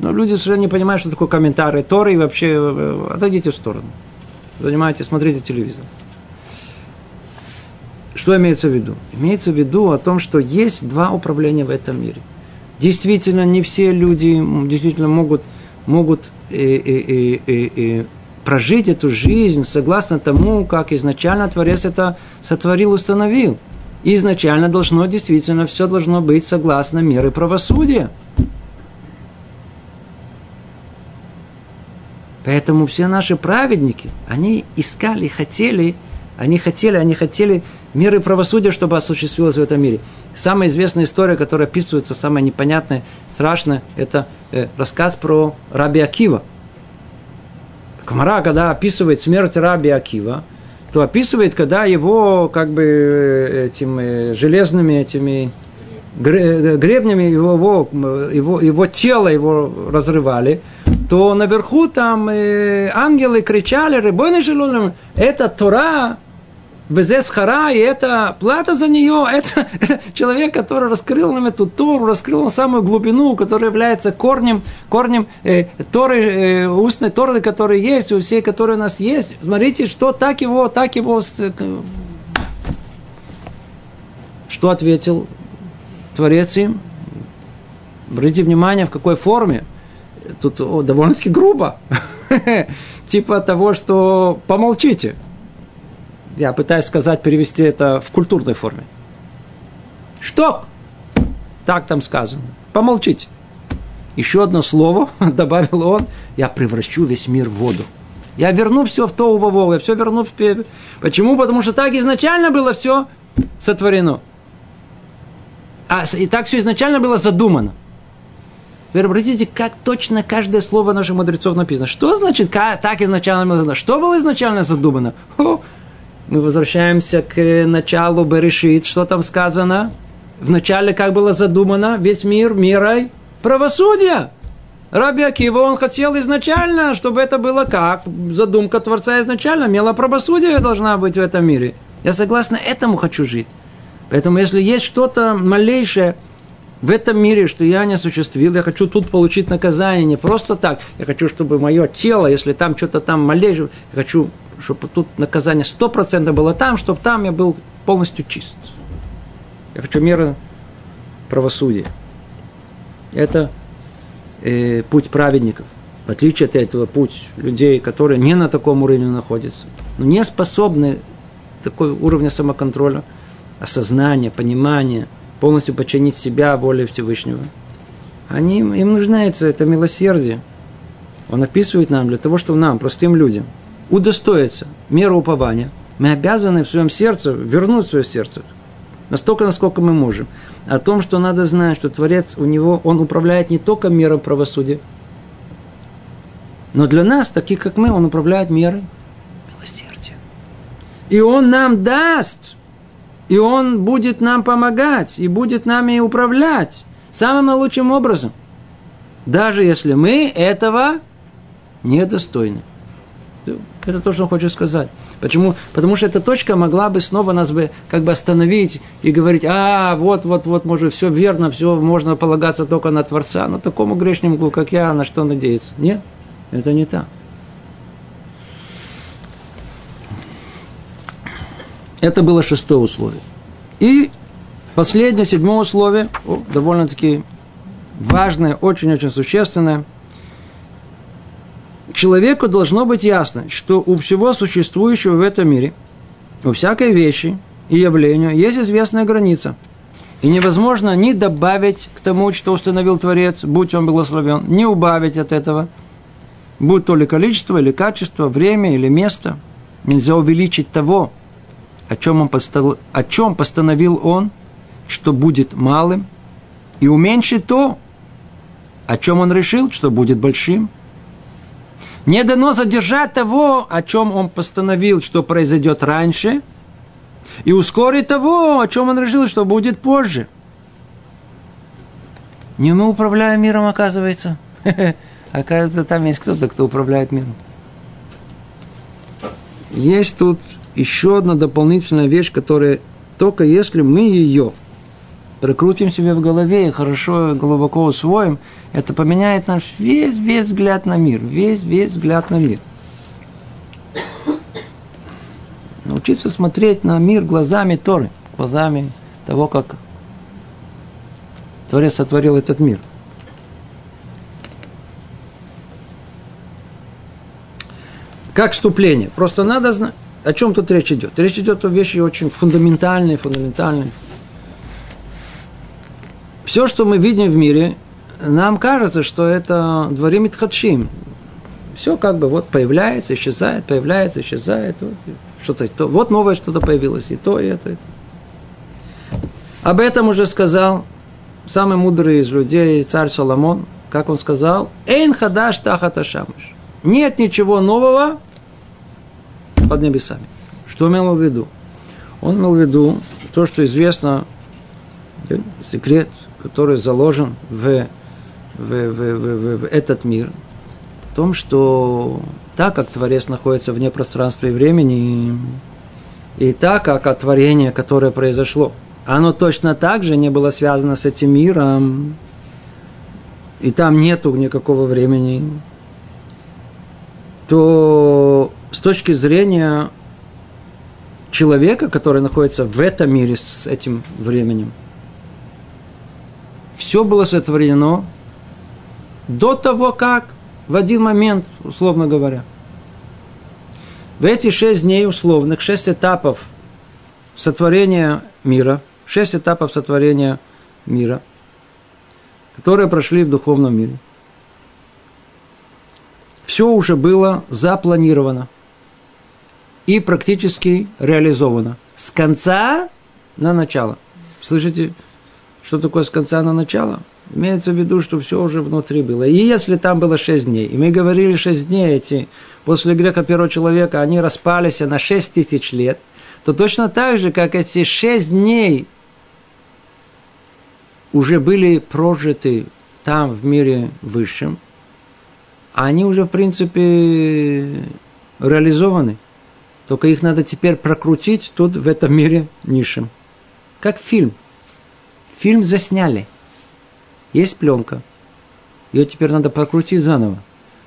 Speaker 1: Но люди совершенно не понимают, что такое комментарий Торы, и вообще э, отойдите в сторону. Занимайтесь, смотрите телевизор. Что имеется в виду? Имеется в виду о том, что есть два управления в этом мире. Действительно, не все люди действительно могут могут э, э, э, прожить эту жизнь согласно тому, как изначально Творец это сотворил, установил. И изначально должно действительно все должно быть согласно меры правосудия. Поэтому все наши праведники, они искали, хотели, они хотели, они хотели меры правосудия, чтобы осуществилось в этом мире. Самая известная история, которая описывается, самая непонятная, страшная, это э, рассказ про Раби Акива. Камара, когда описывает смерть Раби Акива, то описывает, когда его как бы э, этим э, железными этими э, гребнями его, его, его тело его разрывали, то наверху там ангелы кричали, желудок, это Тора, Безесхара, и это плата за нее, это, человек, который раскрыл нам эту Тору, раскрыл нам самую глубину, которая является корнем, корнем э, Торы, э, устной Торы, которая есть, у всей, которые у нас есть. Смотрите, что так его, так его... Э, что ответил Творец им? Обратите внимание, в какой форме. Тут о, довольно-таки грубо. типа того, что помолчите. Я пытаюсь сказать, перевести это в культурной форме. Что? Так там сказано. Помолчите. Еще одно слово, добавил он, я превращу весь мир в воду. Я верну все в то Вовол, я все верну в пепел. Почему? Потому что так изначально было все сотворено. А, и так все изначально было задумано. Теперь обратите, как точно каждое слово наших мудрецов написано. Что значит так изначально было задумано? Что было изначально задумано? О, мы возвращаемся к началу Берешит. Что там сказано? В начале, как было задумано, весь мир мирой правосудия. Раби Акива, он хотел изначально, чтобы это было как? Задумка Творца изначально, мело правосудие должна быть в этом мире. Я согласно этому хочу жить. Поэтому, если есть что-то малейшее в этом мире, что я не осуществил, я хочу тут получить наказание не просто так. Я хочу, чтобы мое тело, если там что-то там малейшее, я хочу чтобы тут наказание сто процентов было там, чтобы там я был полностью чист. Я хочу меры правосудия. Это э, путь праведников. В отличие от этого, путь людей, которые не на таком уровне находятся, но не способны такой уровня самоконтроля, осознания, понимания, полностью подчинить себя воле Всевышнего. Они, им нужна это милосердие. Он описывает нам для того, чтобы нам, простым людям – удостоиться меры упования, мы обязаны в своем сердце вернуть свое сердце настолько, насколько мы можем. О том, что надо знать, что Творец у него, он управляет не только миром правосудия, Но для нас, таких как мы, Он управляет мерой милосердия. И Он нам даст, и Он будет нам помогать, и будет нами управлять самым лучшим образом. Даже если мы этого недостойны. Это то, что он хочет сказать. Почему? Потому что эта точка могла бы снова нас бы как бы остановить и говорить, а, вот, вот, вот, может, все верно, все, можно полагаться только на Творца. Но такому грешнику, как я, на что надеяться? Нет, это не так. Это было шестое условие. И последнее, седьмое условие, довольно-таки важное, очень-очень существенное – человеку должно быть ясно, что у всего существующего в этом мире, у всякой вещи и явлению есть известная граница. И невозможно ни добавить к тому, что установил Творец, будь он благословен, ни убавить от этого, будь то ли количество, или качество, время или место. Нельзя увеличить того, о чем, он постал, о чем постановил он, что будет малым, и уменьшить то, о чем он решил, что будет большим – не дано задержать того, о чем он постановил, что произойдет раньше, и ускорить того, о чем он решил, что будет позже. Не мы управляем миром, оказывается. Оказывается, там есть кто-то, кто управляет миром. Есть тут еще одна дополнительная вещь, которая только если мы ее прокрутим себе в голове и хорошо глубоко усвоим, это поменяет наш весь, весь взгляд на мир, весь, весь взгляд на мир. Научиться смотреть на мир глазами Торы, глазами того, как Творец сотворил этот мир. Как вступление. Просто надо знать, о чем тут речь идет. Речь идет о вещи очень фундаментальные, фундаментальные. Все, что мы видим в мире, нам кажется, что это дворим Итхадшим. Все как бы вот появляется, исчезает, появляется, исчезает. Вот, что-то, то, вот новое что-то появилось, и то, и это, и то. Об этом уже сказал самый мудрый из людей, царь Соломон, как он сказал, «Эйн хадаш тахата шамыш». Нет ничего нового под небесами. Что имел в виду? Он имел в виду то, что известно, секрет – который заложен в, в, в, в, в этот мир, в том, что так как Творец находится вне пространства и времени, и так как творение, которое произошло, оно точно так же не было связано с этим миром, и там нету никакого времени, то с точки зрения человека, который находится в этом мире с этим временем – все было сотворено до того, как в один момент, условно говоря. В эти шесть дней условных, шесть этапов сотворения мира, шесть этапов сотворения мира, которые прошли в духовном мире, все уже было запланировано и практически реализовано. С конца на начало. Слышите, что такое с конца на начало? Имеется в виду, что все уже внутри было. И если там было шесть дней, и мы говорили шесть дней эти, после греха первого человека, они распались на шесть тысяч лет, то точно так же, как эти шесть дней уже были прожиты там, в мире высшем, они уже, в принципе, реализованы. Только их надо теперь прокрутить тут, в этом мире низшем. Как фильм – Фильм засняли. Есть пленка. Ее теперь надо прокрутить заново.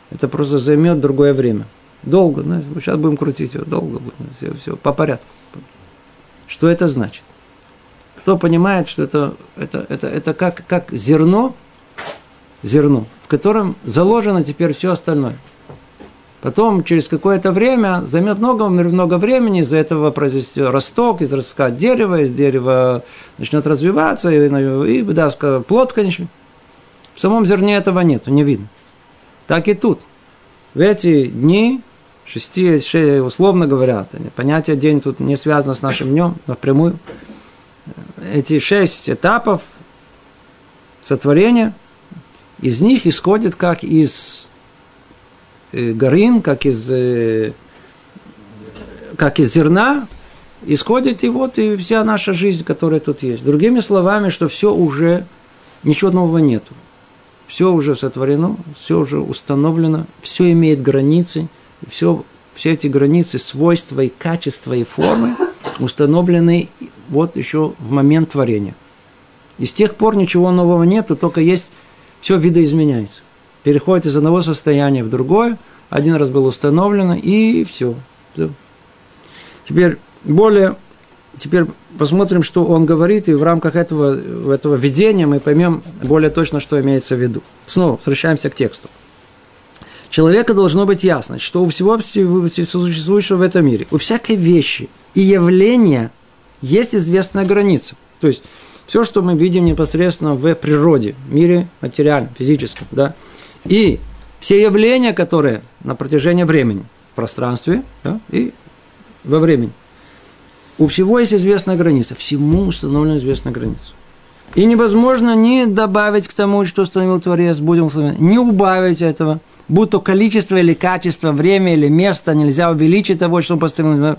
Speaker 1: Это просто займет другое время. Долго, знаете, сейчас будем крутить ее, долго будем, все, все, по порядку. Что это значит? Кто понимает, что это, это, это, это как, как зерно, зерно, в котором заложено теперь все остальное. Потом, через какое-то время, займет много, много времени, из-за этого произойдет росток, из ростка дерева, из дерева начнет развиваться, и, и да, плод, конечно. В самом зерне этого нет, не видно. Так и тут. В эти дни, шести, шесть, условно говоря, понятие день тут не связано с нашим днем напрямую. Эти шесть этапов сотворения, из них исходит как из горин, как из, э, как из зерна, исходит и вот и вся наша жизнь, которая тут есть. Другими словами, что все уже, ничего нового нету. Все уже сотворено, все уже установлено, все имеет границы, все, все эти границы, свойства и качества и формы установлены вот еще в момент творения. И с тех пор ничего нового нету, только есть, все видоизменяется. Переходит из одного состояния в другое, один раз было установлено, и все. Теперь более, теперь посмотрим, что он говорит, и в рамках этого, этого видения мы поймем более точно, что имеется в виду. Снова возвращаемся к тексту. Человека должно быть ясно, что у всего существующего в этом мире, у всякой вещи и явления есть известная граница. То есть, все, что мы видим непосредственно в природе, в мире материальном, физическом, да, и все явления, которые на протяжении времени, в пространстве да, и во времени – у всего есть известная граница. Всему установлена известная граница. И невозможно ни добавить к тому, что установил Творец, будем не убавить этого. Будь то количество или качество, время или место, нельзя увеличить того, что он поставил.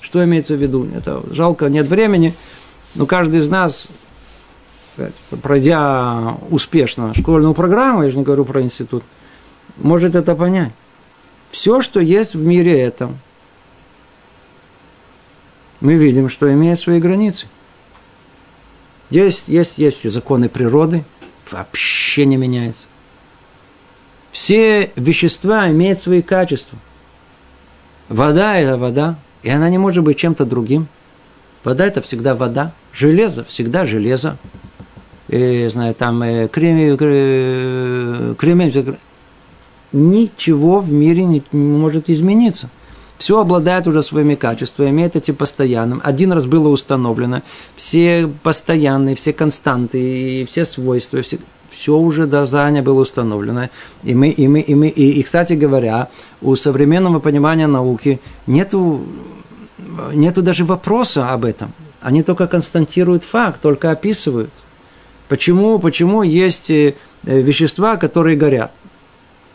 Speaker 1: Что имеется в виду? Это жалко, нет времени, но каждый из нас, пройдя успешно школьную программу, я же не говорю про институт, может это понять. Все, что есть в мире этом, мы видим, что имеет свои границы. Есть, есть, есть законы природы, вообще не меняется. Все вещества имеют свои качества. Вода – это вода, и она не может быть чем-то другим. Вода – это всегда вода. Железо – всегда железо. И, знаю, там э, кремень, э, кремень, ничего в мире не может измениться все обладает уже своими качествами, имеет эти постоянным. Один раз было установлено, все постоянные, все константы, и все свойства, все, все уже до заранее было установлено. И мы, и мы, и мы, и, и, кстати говоря, у современного понимания науки нету, нету даже вопроса об этом. Они только констатируют факт, только описывают. Почему, почему есть э, вещества, которые горят?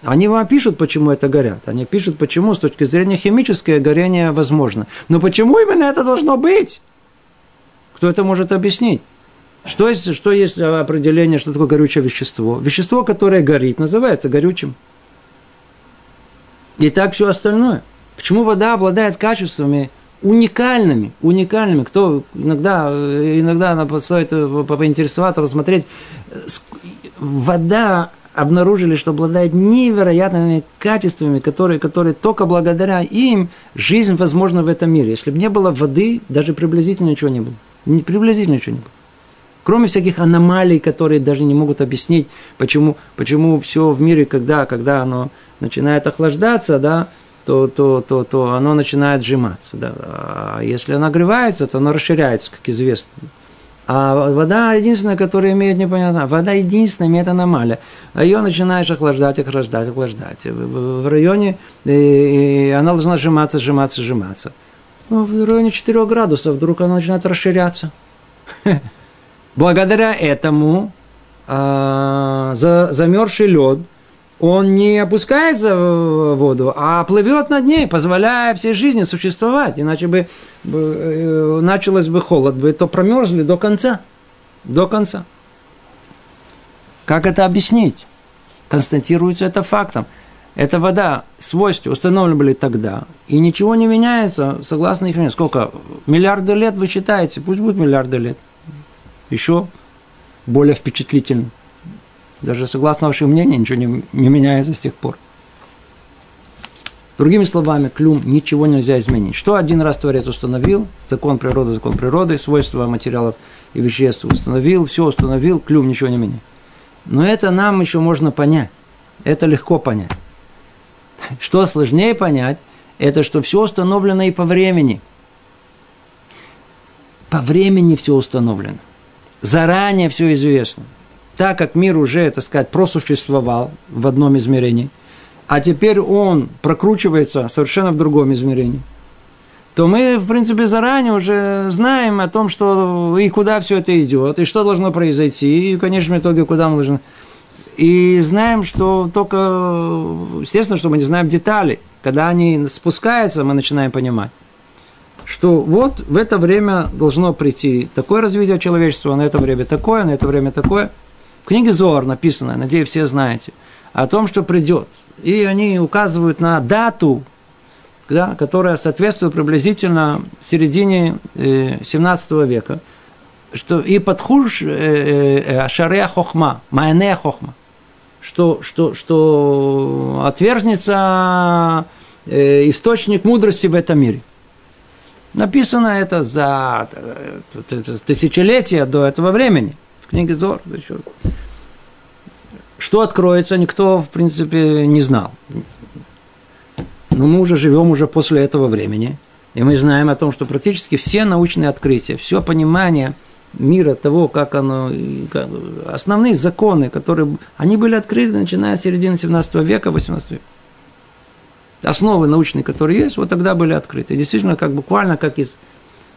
Speaker 1: Они вам пишут, почему это горят. Они пишут, почему с точки зрения химической горение возможно. Но почему именно это должно быть? Кто это может объяснить? Что есть, что есть определение, что такое горючее вещество? Вещество, которое горит, называется горючим. И так все остальное. Почему вода обладает качествами уникальными, уникальными. Кто иногда, иногда она стоит поинтересоваться, посмотреть. Вода обнаружили, что обладает невероятными качествами, которые, которые только благодаря им жизнь возможна в этом мире. Если бы не было воды, даже приблизительно ничего не было. Не, приблизительно ничего не было. Кроме всяких аномалий, которые даже не могут объяснить, почему, почему все в мире, когда, когда оно начинает охлаждаться, да, то, то, то, то оно начинает сжиматься. Да. А если оно нагревается, то оно расширяется, как известно. А вода единственная, которая имеет непонятно. Вода единственная имеет аномалия. А ее начинаешь охлаждать, охлаждать, охлаждать. В, в районе и, она должна сжиматься, сжиматься, сжиматься. Ну, в районе 4 градусов вдруг она начинает расширяться. Благодаря этому а, за, замерзший лед – он не опускается в воду, а плывет над ней, позволяя всей жизни существовать. Иначе бы э, началось бы холод, бы то промерзли до конца. До конца. Как это объяснить? Констатируется это фактом. Эта вода, свойства установлены были тогда, и ничего не меняется, согласно их Сколько? Миллиарды лет вы считаете? Пусть будет миллиарды лет. Еще более впечатлительно. Даже согласно вашему мнению, ничего не, не меняется с тех пор. Другими словами, клюм ничего нельзя изменить. Что один раз Творец установил, закон природы, закон природы, свойства материалов и веществ установил, все установил, клюм ничего не меняет. Но это нам еще можно понять. Это легко понять. Что сложнее понять, это что все установлено и по времени. По времени все установлено. Заранее все известно так как мир уже, так сказать, просуществовал в одном измерении, а теперь он прокручивается совершенно в другом измерении, то мы, в принципе, заранее уже знаем о том, что и куда все это идет, и что должно произойти, и в конечном итоге куда мы должны... И знаем, что только, естественно, что мы не знаем детали. Когда они спускаются, мы начинаем понимать, что вот в это время должно прийти такое развитие человечества, на это время такое, на это время такое. В книге Зор написано, надеюсь, все знаете, о том, что придет. И они указывают на дату, да, которая соответствует приблизительно середине э, 17 века, что и подхуш э, э, э хохма, майнея хохма, что, что, что отвержнется э, источник мудрости в этом мире. Написано это за э, тысячелетия до этого времени. В книге Зор. Что откроется, никто, в принципе, не знал. Но мы уже живем уже после этого времени. И мы знаем о том, что практически все научные открытия, все понимание – мира, того, как оно, основные законы, которые, они были открыты, начиная с середины 17 века, 18 века. Основы научные, которые есть, вот тогда были открыты. Действительно, как буквально, как из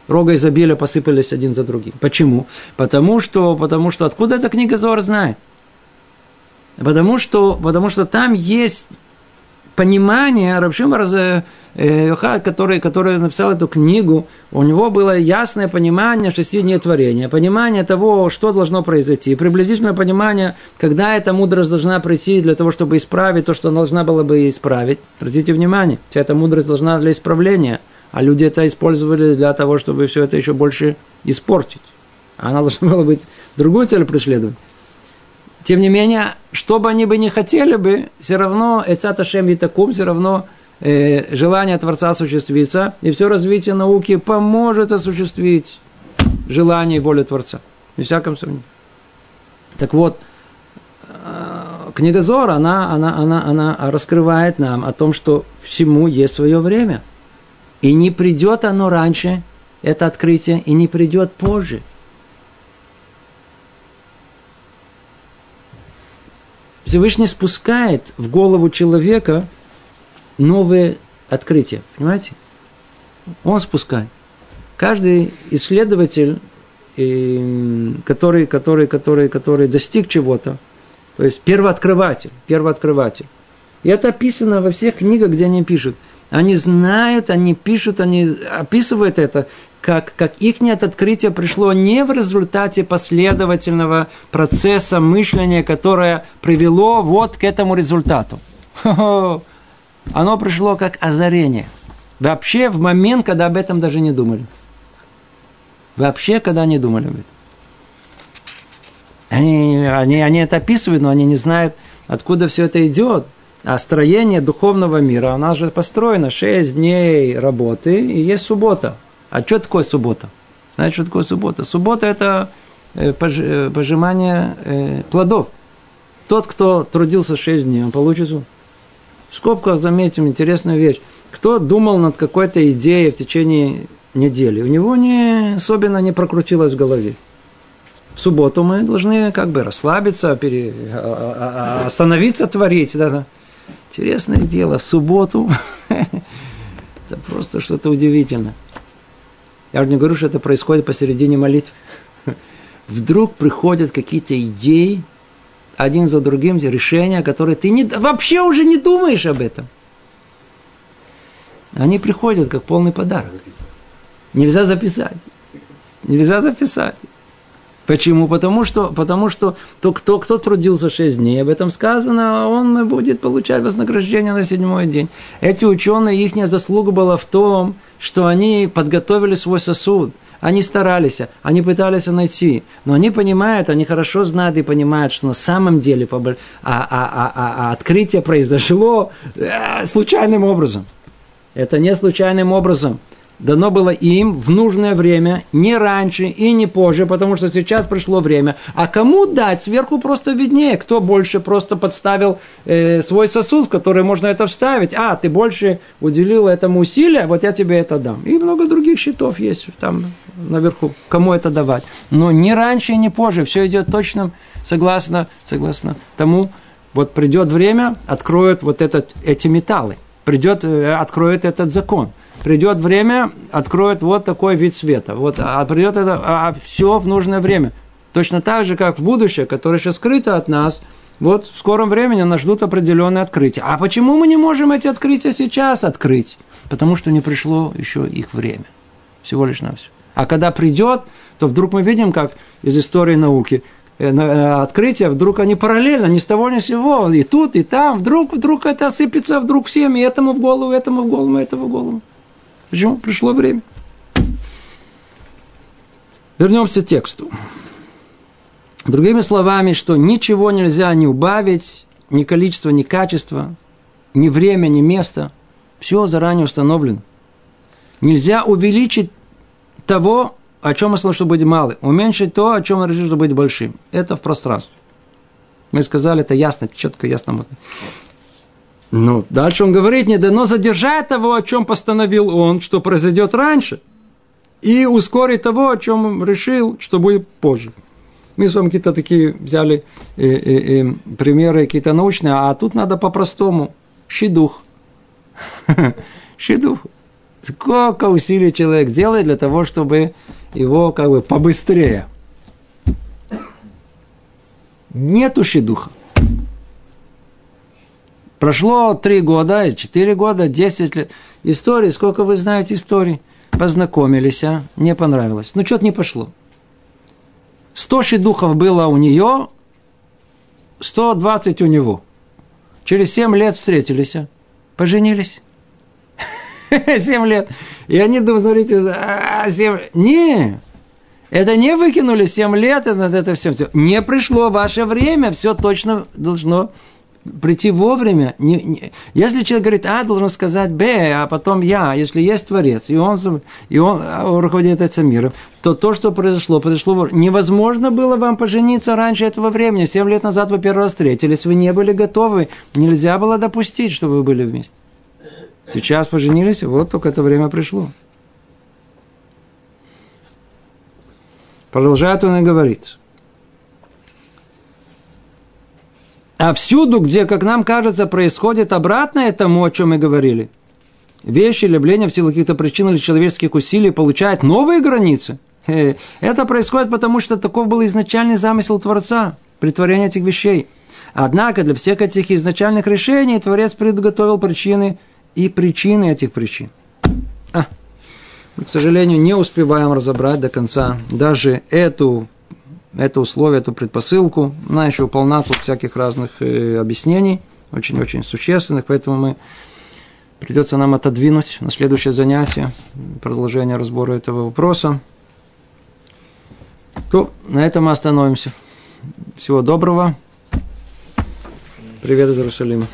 Speaker 1: рога изобилия посыпались один за другим. Почему? Потому что, потому что откуда эта книга Зор знает? Потому что, потому что там есть понимание Рабшима Йохад, который, который написал эту книгу, у него было ясное понимание шести дней творения, понимание того, что должно произойти, приблизительное понимание, когда эта мудрость должна прийти для того, чтобы исправить то, что она должна была бы исправить. Обратите внимание, вся эта мудрость должна для исправления, а люди это использовали для того, чтобы все это еще больше испортить. Она должна была быть другую цель преследовать. Тем не менее, что бы они бы не хотели бы, все равно Эцата Шем Итакум, все равно э, желание Творца осуществится, и все развитие науки поможет осуществить желание и волю Творца. Без всяком сомнении. Так вот, э, книга Зора, она, она, она, она раскрывает нам о том, что всему есть свое время. И не придет оно раньше, это открытие, и не придет позже – Всевышний спускает в голову человека новые открытия. Понимаете? Он спускает. Каждый исследователь, который, который, который, который достиг чего-то, то есть первооткрыватель, первооткрыватель. И это описано во всех книгах, где они пишут. Они знают, они пишут, они описывают это, как, как их открытие пришло не в результате последовательного процесса мышления, которое привело вот к этому результату. Оно пришло как озарение. Вообще в момент, когда об этом даже не думали. Вообще, когда не думали об этом. Они, они, они это описывают, но они не знают, откуда все это идет. А строение духовного мира, она же построена 6 дней работы и есть суббота – а что такое суббота? Знаете, что такое суббота? Суббота – это э, э, пожимание э, плодов. Тот, кто трудился 6 дней, он получит В скобках заметим интересную вещь. Кто думал над какой-то идеей в течение недели, у него не особенно не прокрутилось в голове. В субботу мы должны как бы расслабиться, пере... А, а, а, остановиться творить. Да, да. Интересное дело, в субботу это просто что-то удивительное. Я уже не говорю, что это происходит посередине молитвы. Вдруг приходят какие-то идеи, один за другим, решения, которые ты не, вообще уже не думаешь об этом. Они приходят как полный подарок. Нельзя записать. Нельзя записать. Почему? Потому что, потому что то, кто, кто трудился 6 дней, об этом сказано, он будет получать вознаграждение на седьмой день. Эти ученые, их заслуга была в том, что они подготовили свой сосуд. Они старались, они пытались найти, но они понимают, они хорошо знают и понимают, что на самом деле а, а, а, а, а открытие произошло э, случайным образом. Это не случайным образом дано было им в нужное время, не раньше и не позже, потому что сейчас пришло время. А кому дать, сверху просто виднее, кто больше просто подставил э, свой сосуд, в который можно это вставить. А, ты больше уделил этому усилия, вот я тебе это дам. И много других счетов есть там наверху, кому это давать. Но не раньше и не позже, все идет точно согласно, согласно тому, вот придет время, откроют вот этот, эти металлы, придет, э, откроет этот закон – придет время, откроет вот такой вид света. Вот, а придет это, а все в нужное время. Точно так же, как в будущее, которое еще скрыто от нас, Вот в скором времени нас ждут определенные открытия. А почему мы не можем эти открытия сейчас открыть? Потому что не пришло еще их время. Всего лишь на все. А когда придет, то вдруг мы видим, как из истории науки открытия, вдруг они параллельно, ни с того ни с сего, и тут, и там, вдруг, вдруг это осыпется, вдруг всем, и этому в голову, этому в голову, этому в голову. Почему? Пришло время. Вернемся к тексту. Другими словами, что ничего нельзя не убавить, ни количество, ни качество, ни время, ни место. Все заранее установлено. Нельзя увеличить того, о чем мы сказали, что будет малый. Уменьшить то, о чем мы решили, что будет большим. Это в пространстве. Мы сказали, это ясно, четко, ясно. Ну, дальше он говорит, не дано задержать того, о чем постановил он, что произойдет раньше, и ускорить того, о чем решил, что будет позже. Мы с вами какие-то такие взяли э, э, э, примеры какие-то научные, а тут надо по-простому. Щедух. Щедух. Сколько усилий человек делает для того, чтобы его как бы побыстрее. Нету щедуха. Прошло три года, четыре года, десять лет. Истории, сколько вы знаете историй? Познакомились, а? Не понравилось. Ну, что-то не пошло. 100 духов было у нее, 120 у него. Через 7 лет встретились, поженились. 7 лет. И они думают, смотрите, 7... А, не, это не выкинули 7 лет, это, это все, все. Не пришло ваше время, все точно должно прийти вовремя. Не, не, если человек говорит А, должен сказать Б, а потом Я, если есть Творец, и он, и а, он руководит этим миром, то то, что произошло, произошло невозможно было вам пожениться раньше этого времени. Семь лет назад вы первый раз встретились, вы не были готовы, нельзя было допустить, чтобы вы были вместе. Сейчас поженились, вот только это время пришло. Продолжает он и говорит – А всюду, где, как нам кажется, происходит обратное тому, о чем мы говорили, вещи или явления в силу каких-то причин или человеческих усилий получают новые границы, это происходит потому, что таков был изначальный замысел Творца, притворение этих вещей. Однако для всех этих изначальных решений Творец предготовил причины и причины этих причин. А, мы, к сожалению, не успеваем разобрать до конца даже эту это условие, эту предпосылку. Она еще полна тут всяких разных э, объяснений, очень-очень существенных, поэтому мы придется нам отодвинуть на следующее занятие, продолжение разбора этого вопроса. То на этом мы остановимся. Всего доброго. Привет из Иерусалима.